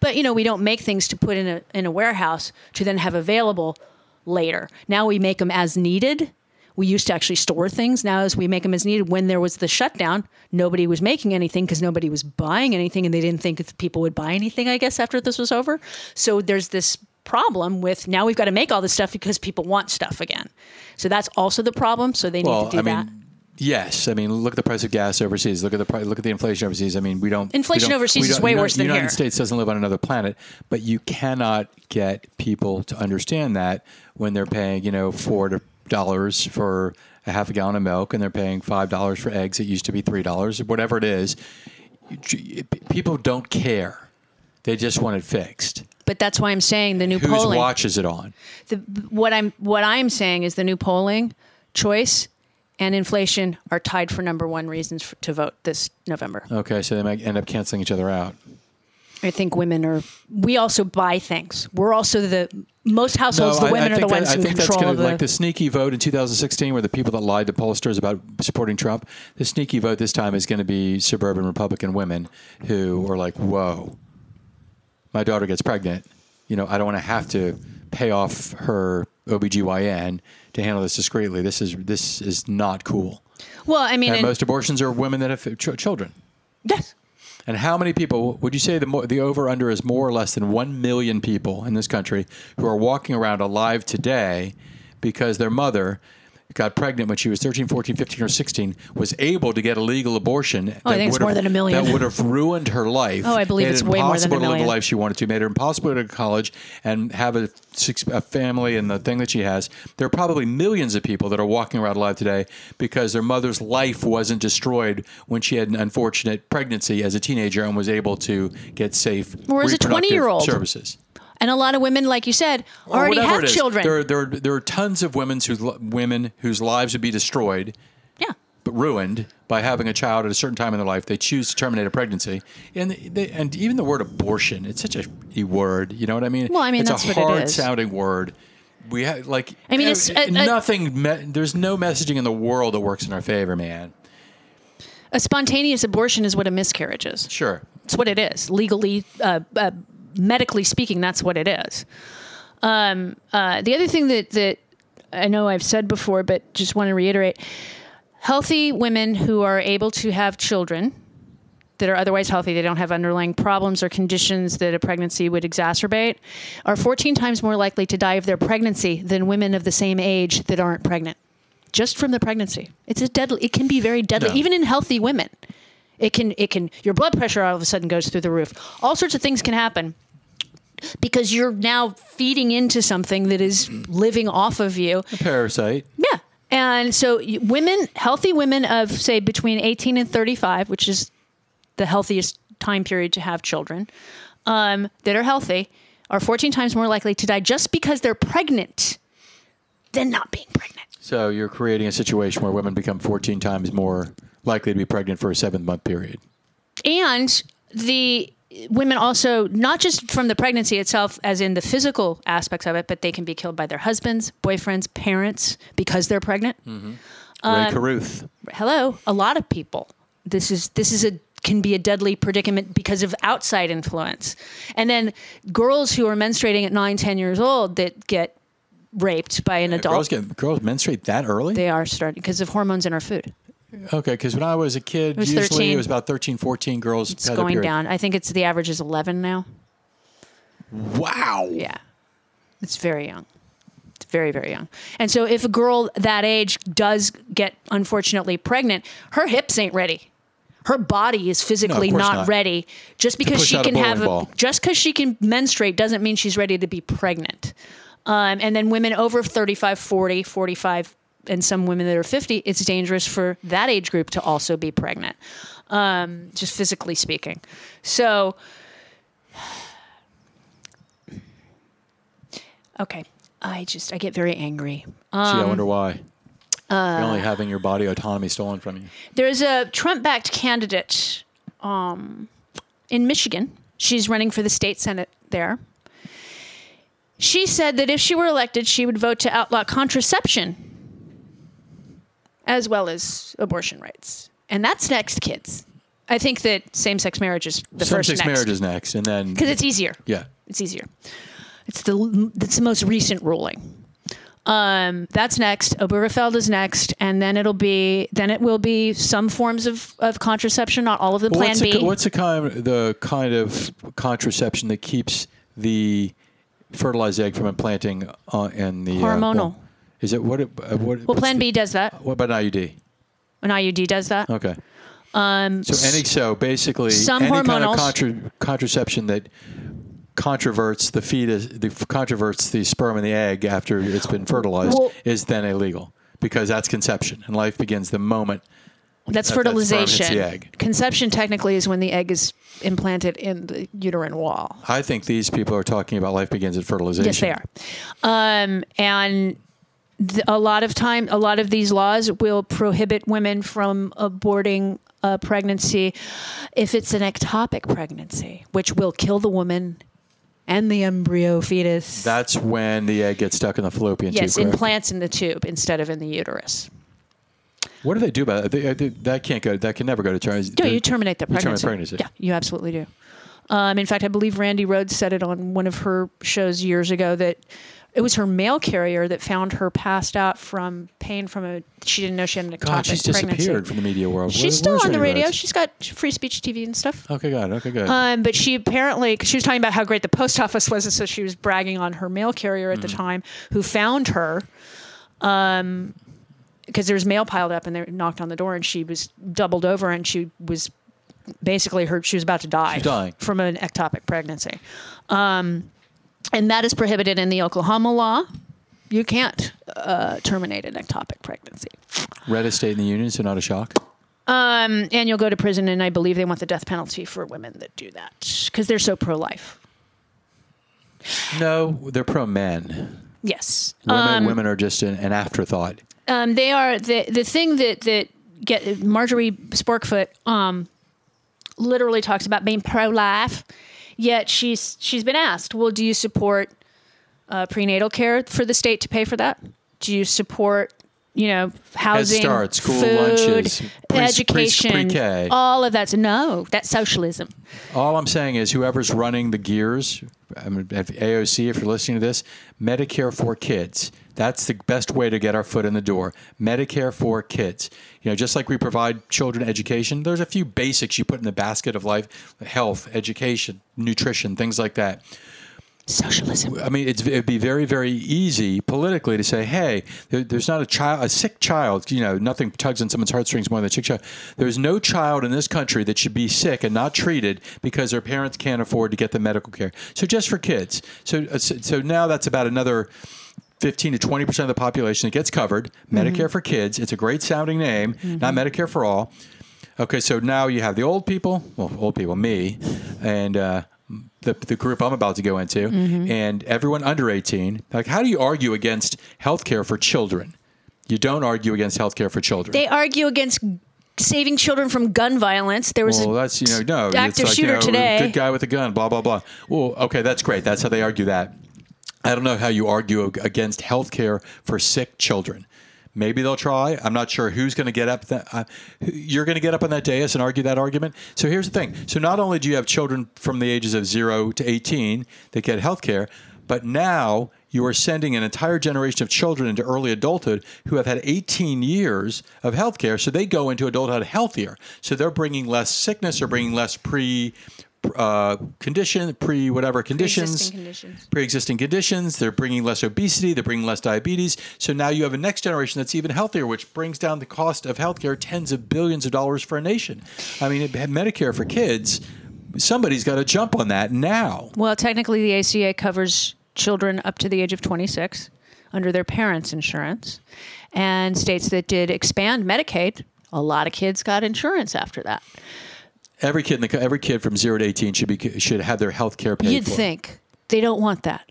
But you know, we don't make things to put in a in a warehouse to then have available later. Now we make them as needed. We used to actually store things. Now, as we make them as needed, when there was the shutdown, nobody was making anything because nobody was buying anything, and they didn't think that people would buy anything. I guess after this was over, so there's this problem with now we've got to make all this stuff because people want stuff again. So that's also the problem. So they need to do I that. mean, yes. I mean, look at the price of gas overseas. Look at the pri- look at the inflation overseas. I mean, we don't. Inflation we don't- overseas we is don't- way worse than the United. States doesn't live on another planet, but you cannot get people to understand that when they're paying, you know, four dollars for a half a gallon of milk, and they're paying five dollars for eggs. It used to be three dollars, whatever it is. People don't care. They just want it fixed. but that's why I'm saying the new Whose polling. watch is it on? the, what I'm what I'm saying is the new polling, choice, and inflation are tied for number one reasons for, to vote this November. Okay, so they might end up canceling each other out. I think women are. We also buy things. We're also the most households. the women are the think that- ones I in think that's control gonna, of the. like the sneaky vote in 2016, where the people that lied to pollsters about supporting Trump. The sneaky vote this time is going to be suburban Republican women who are like, "Whoa, my daughter gets pregnant. You know, I don't want to have to pay off her OBGYN to handle this discreetly. This is this is not cool." well, I mean, And and- most abortions are women that have ch- children. yes. And how many people would you say the more, the over under is more or less than 1 million people in this country who are walking around alive today because their mother got pregnant when she was 13, 14, 15 or 16 was able to get a legal abortion Oh, I think it's would more have- than a million. that would have ruined her life. Oh, I believe it's it way more than a impossible to live million. the life she wanted to, made it impossible to go to college and have a, a family and the thing that she has. There are probably millions of people that are walking around alive today because their mother's life wasn't destroyed when she had an unfortunate pregnancy as a teenager and was able to get safe Or as a reproductive 20-year-old. services. And a lot of women, like you said, Or already have children. There, there, there are tons of women whose women whose lives would be destroyed yeah. but ruined by having a child at a certain time in their life. They choose to terminate a pregnancy, and they, and even the word abortion. It's such a word. You know what I mean? Well, I mean, it's that's a what hard is. sounding word. We have like. I mean, it's- uh, nothing. Me- there's no messaging in the world that works in our favor, man. A spontaneous abortion is what a miscarriage is. Sure. It's what it is. Legally, uh, uh, medically speaking, that's what it is. Um, uh, the other thing that, that I know I've said before, but just want to reiterate healthy women who are able to have children that are otherwise healthy, they don't have underlying problems or conditions that a pregnancy would exacerbate, are 14 times more likely to die of their pregnancy than women of the same age that aren't pregnant. Just from the pregnancy. It's a deadly, it can be very deadly, No. even in healthy women. It can, it can, your blood pressure all of a sudden goes through the roof. All sorts of things can happen because you're now feeding into something that is living off of you. A parasite. Yeah. And so women, healthy women of say between 18 and 35, which is the healthiest time period to have children, um, that are healthy, are 14 times more likely to die just because they're pregnant than not being pregnant. So you're creating a situation where women become 14 times more likely to be pregnant for a seven month period. and the women also not just from the pregnancy itself as in the physical aspects of it but they can be killed by their husbands boyfriends parents because they're pregnant mm-hmm. um, Rae Carruth. hello a lot of people this is this is a can be a deadly predicament because of outside influence and then girls who are menstruating at 9 10 years old that get raped by an adult Girls get girls menstruate that early? they are starting because of hormones in our food okay, because when I was a kid, was usually 13. it was about 13, 14 girls. it's going period. down i think it's the average is 11 now Wow. Yeah. It's very young. It's very, very young. And so if a girl that age does get unfortunately pregnant, her hips ain't ready. Her body is physically course not, not. ready. Just because she out a can have a, just because she can menstruate doesn't mean she's ready to be pregnant. Um, and then women over 35, 40, 45, and some women that are 50, it's dangerous for that age group to also be pregnant, um, just physically speaking. So, (sighs) okay. I just, I get very angry. Gee, I Um, wonder why. uh, You're only having your body autonomy stolen from you. There's a Trump backed candidate um, in Michigan. She's running for the state senate there. She said that if she were elected, she would vote to outlaw contraception as well as abortion rights. And that's next, kids. I think that same sex marriage is the Some first sex next. marriage is next, and then Because it's easier. yeah. It's easier. It's the it's the most recent ruling. Um, that's next. Obergefell is next, and then it'll be then it will be some forms of, of contraception, not all of them. Well, Plan what's B. The, what's the kind the kind of contraception that keeps the fertilized egg from implanting uh, in the uh, Hormonal. Is it what? It, uh, what well, Plan the- B does that. What about an IUD? An IUD does that. Okay. Um, so any so basically some any kind of contra- contraception that controverts the fetus, the controverts the sperm and the egg after it's been fertilized Well- is then illegal because that's conception and life begins the moment. That's that- that fertilization. the egg. Conception technically is when the egg is implanted in the uterine wall. I think these people are talking about life begins at fertilization. Yes, they are. Um, and a lot of time, a lot of these laws will prohibit women from aborting a pregnancy if it's an ectopic pregnancy, which will kill the woman and the embryo fetus. That's when the egg gets stuck in the fallopian yes, tube. correct? implants in the tube instead of in the uterus. What do they do about it? They, they, that can't go. That can never go to term. No, you terminate the You terminate pregnancy. pregnancy. Yeah, you absolutely do. Um, in fact, I believe Randi Rhodes said it on one of her shows years ago that it was her mail carrier that found her passed out from pain from a. She didn't know she had an ectopic God, she's pregnancy. disappeared from the media world. She's Where- still on the radio. She's got free speech TV and stuff. Okay, good. Okay, good. Um, but she apparently, cause she was talking about how great the post office was, and so she was bragging on her mail carrier at the time who found her. Um, because there was mail piled up, and they knocked on the door, and she was doubled over, and she was basically her. She was about to die She's dying. from an ectopic pregnancy, um, and that is prohibited in the Oklahoma law. You can't uh, terminate an ectopic pregnancy. Reddest state in the union, so not a shock. Um, and you'll go to prison, and I believe they want the death penalty for women that do that because they're so pro-life. No, they're pro men. Yes, Women, women are just an, an afterthought. um, they are the the thing that that get Marjorie Sporkfoot um, literally talks about being pro-life, yet she's she's been asked, well, do you support uh, prenatal care for the state to pay for that? Do you support you know housing, Start, school food, lunches, pre- pre- education, pre-K. all of that's no, that's socialism. All I'm saying is, whoever's running the gears, I mean, AOC, if you're listening to this, Medicare for kids. That's the best way to get our foot in the door. Medicare for kids. You know, just like we provide children education, there's a few basics you put in the basket of life: health, education, nutrition, things like that. Socialism. I mean, it's, it'd be very, very easy politically to say, "Hey, there, there's not a child, a sick child. You know, nothing tugs on someone's heartstrings more than a sick child. There's no child in this country that should be sick and not treated because their parents can't afford to get the medical care. So just for kids. So, uh, so, so now that's about another 15 to 20 percent of the population that gets covered. Mm-hmm. Medicare for kids. It's a great sounding name, not mm-hmm. Medicare for all. Okay, so now you have the old people, well, old people, me, and uh, the, the group I'm about to go into, mm-hmm. and everyone under 18. Like, how do you argue against health care for children? You don't argue against health care for children. They argue against saving children from gun violence. There was well, a that's you know no, active it's like, shooter you know, today. Good guy with a gun. Blah blah blah. Well, okay, that's great. That's how they argue that. I don't know how you argue against health care for sick children. Maybe they'll try. I'm not sure who's going to get up. That uh, you're going to get up on that dais and argue that argument. So here's the thing. So not only do you have children from the ages of zero to 18 that get health care, but now you are sending an entire generation of children into early adulthood who have had 18 years of health care. So they go into adulthood healthier. So they're bringing less sickness or bringing less pre uh, condition, pre whatever conditions, Pre-existing conditions. pre-existing conditions. They're bringing less obesity. They're bringing less diabetes. So now you have a next generation that's even healthier, which brings down the cost of healthcare tens of billions of dollars for a nation. I mean, Medicare for kids. Somebody's got to jump on that now. Well, technically, the ACA covers children up to the age of 26 under their parents' insurance, and states that did expand Medicaid. A lot of kids got insurance after that. Every kid, in the, every kid from zero to eighteen should be should have their health care paid You'd for. think they don't want that.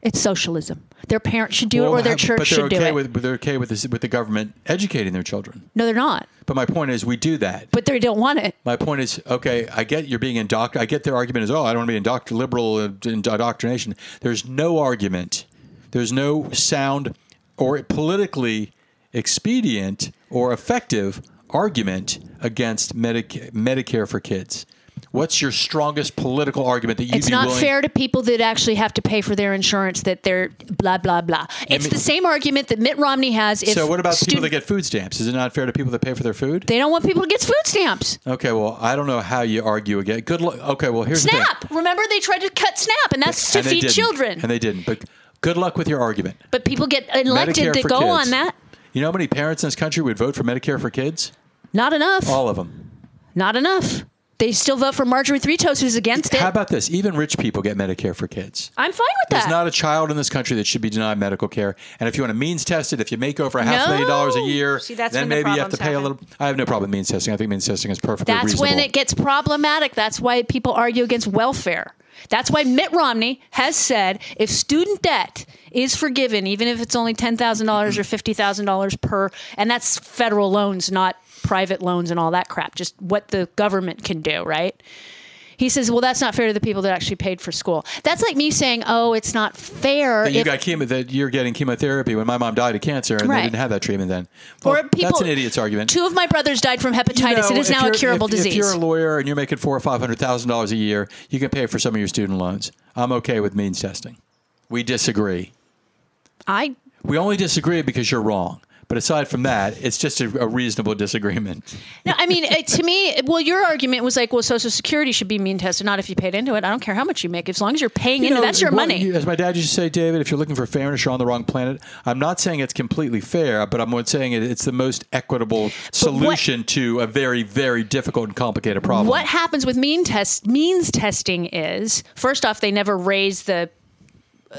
It's socialism. Their parents should do Well, it, or their church but they're should okay do it. with but they're okay with this, with the government educating their children. no, they're not. But my point is, we do that. But they don't want it. My point is, okay, I get you're being indoctrinated. I get their argument is, oh, I don't want to be indoctr- liberal uh, indoctrination. There's no argument. There's no sound or politically expedient or effective argument against Medica- Medicare for kids. What's your strongest political argument that you'd It's not willing? fair to people that actually have to pay for their insurance. That they're blah blah blah. It's mean- the same argument that Mitt Romney has. If so what about people that get food stamps? Is it not fair to people that pay for their food? They don't want people to get food stamps. Okay, well, I don't know how you argue again. Good luck. Okay, well, here's the thing. SNAP. Remember, they tried to cut SNAP, and that's to And feed didn't. children. And they didn't. But good luck with your argument. but people get elected Medicare to go kids. on that. You know how many parents in this country would vote for Medicare for kids? Not enough. All of them. Not enough. They still vote for Marjorie Three Toes, who's against it. How about this? Even rich people get Medicare for kids. I'm fine with that. There's not a child in this country that should be denied medical care. And if you want to means test it, if you make over a half a million dollars a year, See, that's then when the maybe you have to pay a happen. little. I have no problem with means testing. I think means testing is perfectly That's reasonable. when it gets problematic. That's why people argue against welfare. That's why Mitt Romney has said if student debt is forgiven, even if it's only $10,000 or $50,000 per, and that's federal loans, not private loans and all that crap, just what the government can do, right? He says, well, that's not fair to the people that actually paid for school. That's like me saying, oh, it's not fair. that you if- got chemo, that you're getting chemotherapy when my mom died of cancer and Right. they didn't have that treatment then. or people, that's an idiot's argument. Two of my brothers died from hepatitis. You know, it is now a curable if, disease. If you're a lawyer and you're making four or five hundred thousand dollars a year, you can pay for some of your student loans. I'm okay with means testing. We disagree. I We only disagree because you're wrong. But aside from that, it's just a, a reasonable disagreement. No, I mean, to me, well, your argument was like, well, Social Security should be mean tested, not if you paid into it. I don't care how much you make, as long as you're paying You into. know, That's your what- money. you- As my dad used to say, David, if you're looking for fairness, you're on the wrong planet. I'm not saying it's completely fair, but I'm saying it, it's the most equitable solution to a very, very difficult and complicated problem. what happens with mean test means testing is first off, they never raise the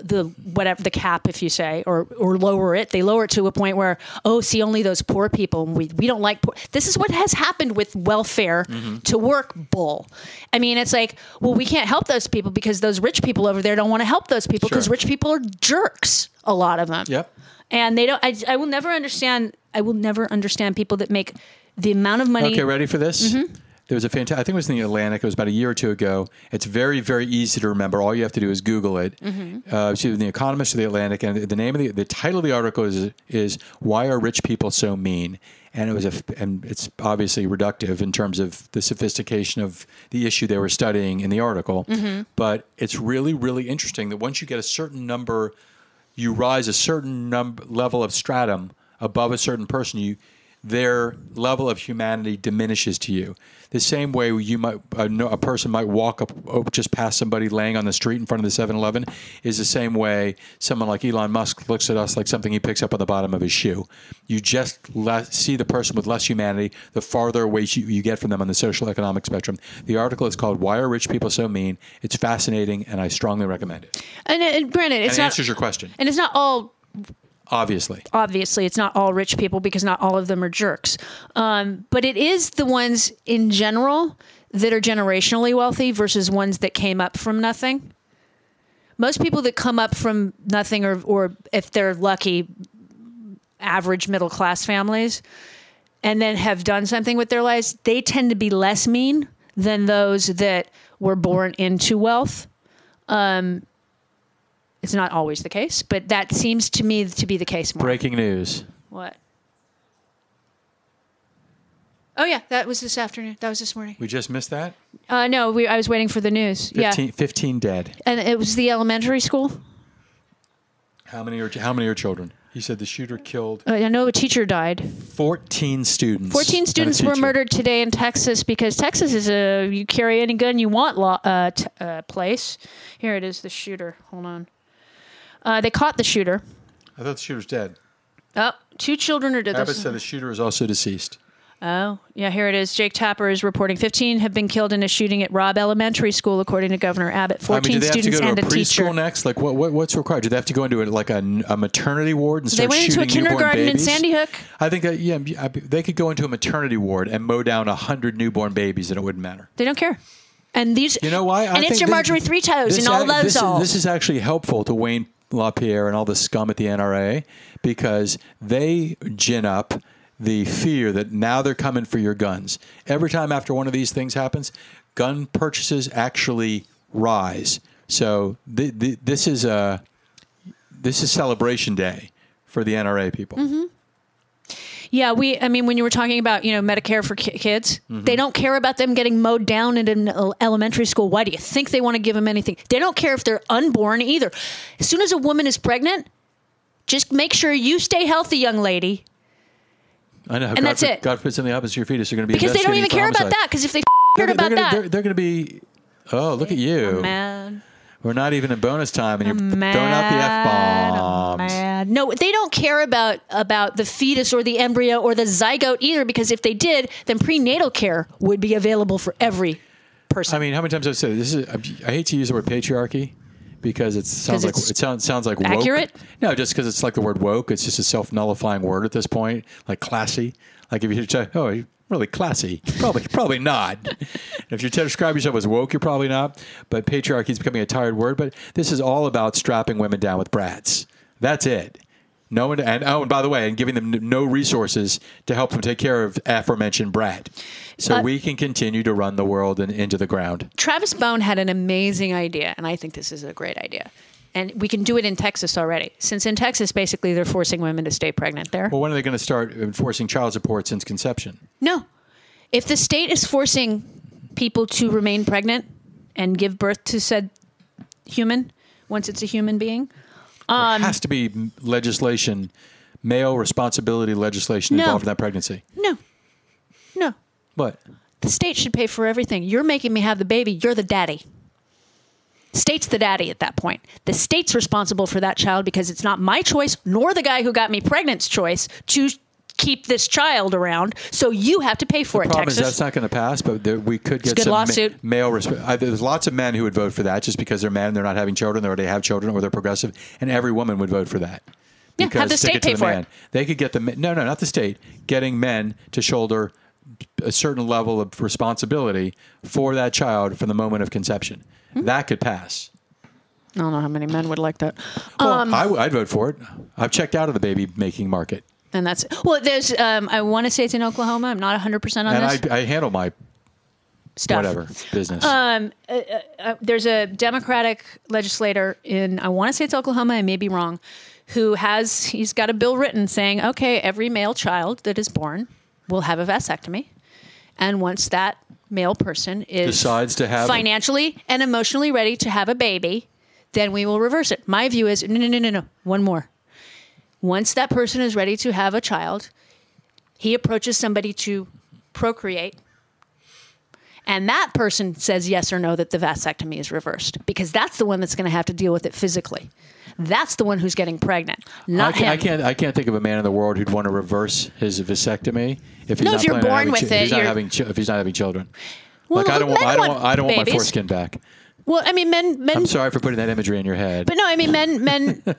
the whatever the cap if you say or or lower it they lower it to a point where oh see only those poor people we, we don't like poor this is what has happened with welfare Mm-hmm. to work bull i mean it's like well we can't help those people because those rich people over there don't want to help those people because Sure. rich people are jerks a lot of them Yep. and they don't I, I will never understand i will never understand people that make the amount of money Okay, ready for this? Mm-hmm. There was a fantastic. I think it was in the Atlantic. It was about a year or two ago. It's very, very easy to remember. All you have to do is Google it. Mm-hmm. Uh, it's either the Economist or the Atlantic, and the, name of the the title of the article is is "Why Are Rich People So Mean?" And it was a, and it's obviously reductive in terms of the sophistication of the issue they were studying in the article. Mm-hmm. But it's really, really interesting that once you get a certain number you rise a certain number level of stratum above a certain person, you their level of humanity diminishes to you. The same way you might a, a person might walk up just past somebody laying on the street in front of the 7-Eleven is the same way someone like Elon Musk looks at us like something he picks up on the bottom of his shoe. You just less, see the person with less humanity the farther away you, you get from them on the social economic spectrum. The article is called "Why Are Rich People So Mean." It's fascinating, and I strongly recommend it. and, and granted And it not answers your question. and it's not all Obviously. obviously it's not all rich people because not all of them are jerks. Um, but it is the ones in general that are generationally wealthy versus ones that came up from nothing. Most people that come up from nothing or, or if they're lucky average middle class families and then have done something with their lives they tend to be less mean than those that were born into wealth. Um, it's not always the case but that seems to me to be the case more Breaking news. what? Oh yeah, that was this afternoon. That was this morning. We just missed that. Uh, no, we, I was waiting for the news. 15, Yeah, 15 dead. and it was the elementary school. How many are how many are children? He said the shooter killed Uh, I know a teacher died. 14 students. 14 students were murdered today in Texas because Texas is a you carry any gun you want law, uh, t- uh, place. Here it is, the shooter. Hold on. Uh, they caught the shooter. I thought the shooter's dead. Oh, two children are dead. Abbott Those- said the shooter is also deceased. Oh, yeah, here it is. Jake Tapper is reporting 15 have been killed in a shooting at Robb Elementary School, according to Governor Abbott. 14 I mean, do they have to students go to and a a preschool teacher. next? Like, what, what what's required? Do they have to go into a, like a, a maternity ward and They start went into a shooting newborn kindergarten in? Sandy Hook. I think, that, yeah, I- they could go into a maternity ward and mow down hundred newborn babies, and it wouldn't matter. They don't care. And these, You know why? I and it's your they- Marjorie Three Toes and all ac- those this all. this is actually helpful to Wayne LaPierre and all the scum at the NRA because they gin up the fear that now they're coming for your guns. Every time after one of these things happens, gun purchases actually rise. So th- th- this is a this is celebration day for the NRA people. Mm-hmm. Yeah, we. I mean, when you were talking about you know Medicare for ki- kids, Mm-hmm. they don't care about them getting mowed down in an elementary school. Why do you think they want to give them anything? They don't care if they're unborn either. As soon as a woman is pregnant, just make sure you stay healthy, young lady, I know. And God that's for- it. God forbid something happens to your fetus. You're going to be because they don't even care for about that. Because if they cared about gonna, that, They're, they're going to be. Oh, look at you. man. We're not even in bonus time, and you're throwing out the f bombs. No, they don't care about about the fetus or the embryo or the zygote either. Because if they did, then prenatal care would be available for every person. I mean, how many times have I've said this is? I hate to use the word patriarchy because it sounds like it sounds sounds like woke. accurate? No, just because it's like the word woke. It's just a self nullifying word at this point, like classy. Like if you say, "Oh, really classy," probably probably not. if you to describe yourself as woke, you're probably not. But patriarchy is becoming a tired word. But this is all about strapping women down with brats. That's it. No one, and oh, and by the way, and giving them no resources to help them take care of aforementioned brat, so Uh, we can continue to run the world and into the ground. Travis Bone had an amazing idea, and I think this is a great idea. And we can do it in Texas already. Since in Texas, basically, they're forcing women to stay pregnant there. Well, when are they going to start enforcing child support since conception? No. If the state is forcing people to remain pregnant and give birth to said human, once it's a human being, Um, there has to be legislation, male responsibility legislation No. involved in that pregnancy. no. No. What? The state should pay for everything. You're making me have the baby. You're the daddy. State's the daddy at that point. The state's responsible for that child because it's not my choice nor the guy who got me pregnant's choice to keep this child around. So you have to pay for it, Problem Texas. is that's not going to pass, but there, we could get some ma- lawsuit. male. Resp- uh, there's lots of men who would vote for that just because they're men and they're not having children, or they have children, or they're progressive, and every woman would vote for that. Yeah, have Because the stick state pay the for man. it. They could get the ma- no, no, not the state. Getting men to shoulder a certain level of responsibility for that child from the moment of conception. Hmm. That could pass. I don't know how many men would like that. Well, Um, I, would vote for it. I've checked out of the baby making market, And that's well. There's. Um, I want to say it's in Oklahoma. I'm not 100 percent on and this I, I handle my stuff. whatever business. Uh, there's a Democratic legislator in I want to say it's Oklahoma. I may be wrong. Who has he's got a bill written saying, okay, every male child that is born will have a vasectomy, and once that male person is Decides to have- financially and emotionally ready to have a baby, then we will reverse it. My view is no, no, no, no, no. One more. Once that person is ready to have a child, he approaches somebody to procreate and that person says yes or no that the vasectomy is reversed because that's the one that's going to have to deal with it physically. That's the one who's getting pregnant, not I, can, him. I can't. I can't think of a man in the world who'd want to reverse his vasectomy if he's No, not if you're born with chi- if he's it, not having chi- if he's not having children. Well, like I don't want. I don't want want. I don't want my foreskin back. Well, I mean, men, men. I'm sorry for putting that imagery in your head. But no, I mean, men, men, (laughs)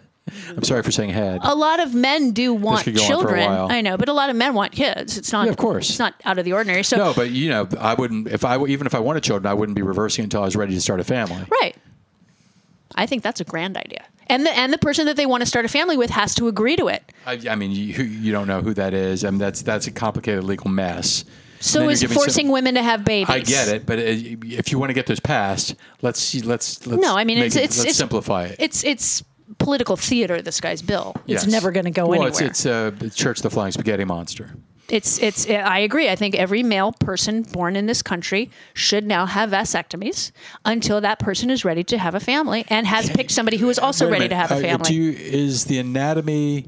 I'm sorry for saying head. a lot of men do want could go on for a children. I know, but a lot of men want kids. It's not, Yeah, of course. it's not out of the ordinary. So, no, but you know, I wouldn't. If I even if I wanted children, I wouldn't be reversing until I was ready to start a family. right. I think that's a grand idea. And the and the person that they want to start a family with has to agree to it. I, I mean, you, you don't know who that is. I mean, that's that's a complicated legal mess. So is giving some- forcing women to have babies. I get it, but uh, if you want to get this passed, let's see. Let's, let's No, I mean it's it- it's it's simplify it. It's it's political theater. This guy's bill. It's Yes. never going to go well, anywhere. It's it's uh, Church the Flying Spaghetti Monster. It's it's I agree. I think every male person born in this country should now have vasectomies until that person is ready to have a family and has picked somebody who is also ready to have a Uh, family. do you, is the anatomy?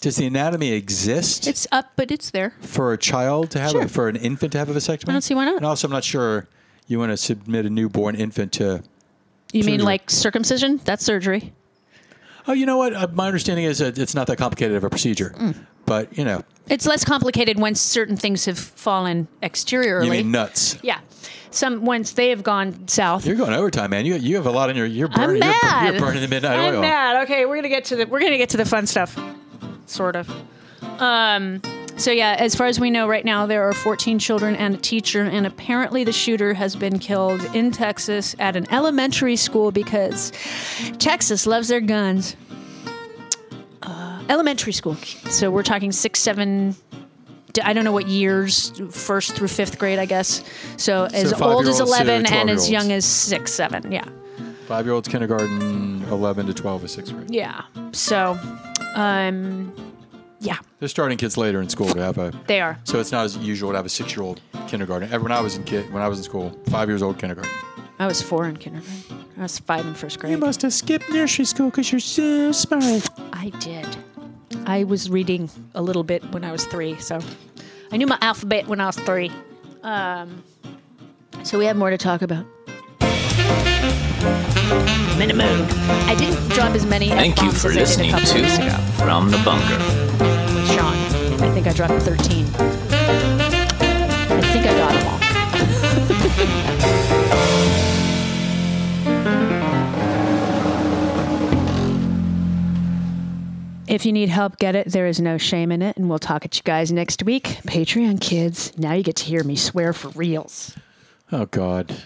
Does the anatomy exist it's up, but it's there. for a child to have Sure. a, for an infant to have a vasectomy? I don't see why not. And also, I'm not sure you want to submit a newborn infant to. You mean like circumcision? That's surgery. Oh, you know what? Uh, my understanding is that it's not that complicated of a procedure, Mm. But you know, It's less complicated once certain things have fallen exteriorly. you mean nuts. yeah. Some once they have gone south. You're going overtime, man. You you have a lot in your you're burning I'm you're, you're burning the midnight I'm oil. mad. Okay, we're gonna get to the we're gonna get to the fun stuff, sort of. Um. So yeah, as far as we know right now, there are 14 children and a teacher, and apparently the shooter has been killed in Texas at an elementary school because Texas loves their guns. Elementary school. So we're talking six, seven. I don't know what years, first through fifth grade, I guess. So as old as 11 and as young as six, seven. Yeah. Five year olds kindergarten, eleven to twelve is sixth grade. Yeah. So, um, yeah, They're starting kids later in school to have a. they are. So it's not as usual to have a six year old kindergarten. When I was in kid, when I was in school, five years old kindergarten. I was four in kindergarten. I was five in first grade. You must have skipped nursery school because you're so smart. I did. I was reading a little bit when I was three, so I knew my alphabet when I was three. Um, so we have more to talk about. Minimum. I didn't drop as many. Thank you for as I did a listening couple weeks ago. to From the Bunker. with Sean. I think I dropped 13. I think I got them all. (laughs) If you need help, get it. There is no shame in it. And we'll talk at you guys next week. Patreon kids, now you get to hear me swear for reals. Oh God.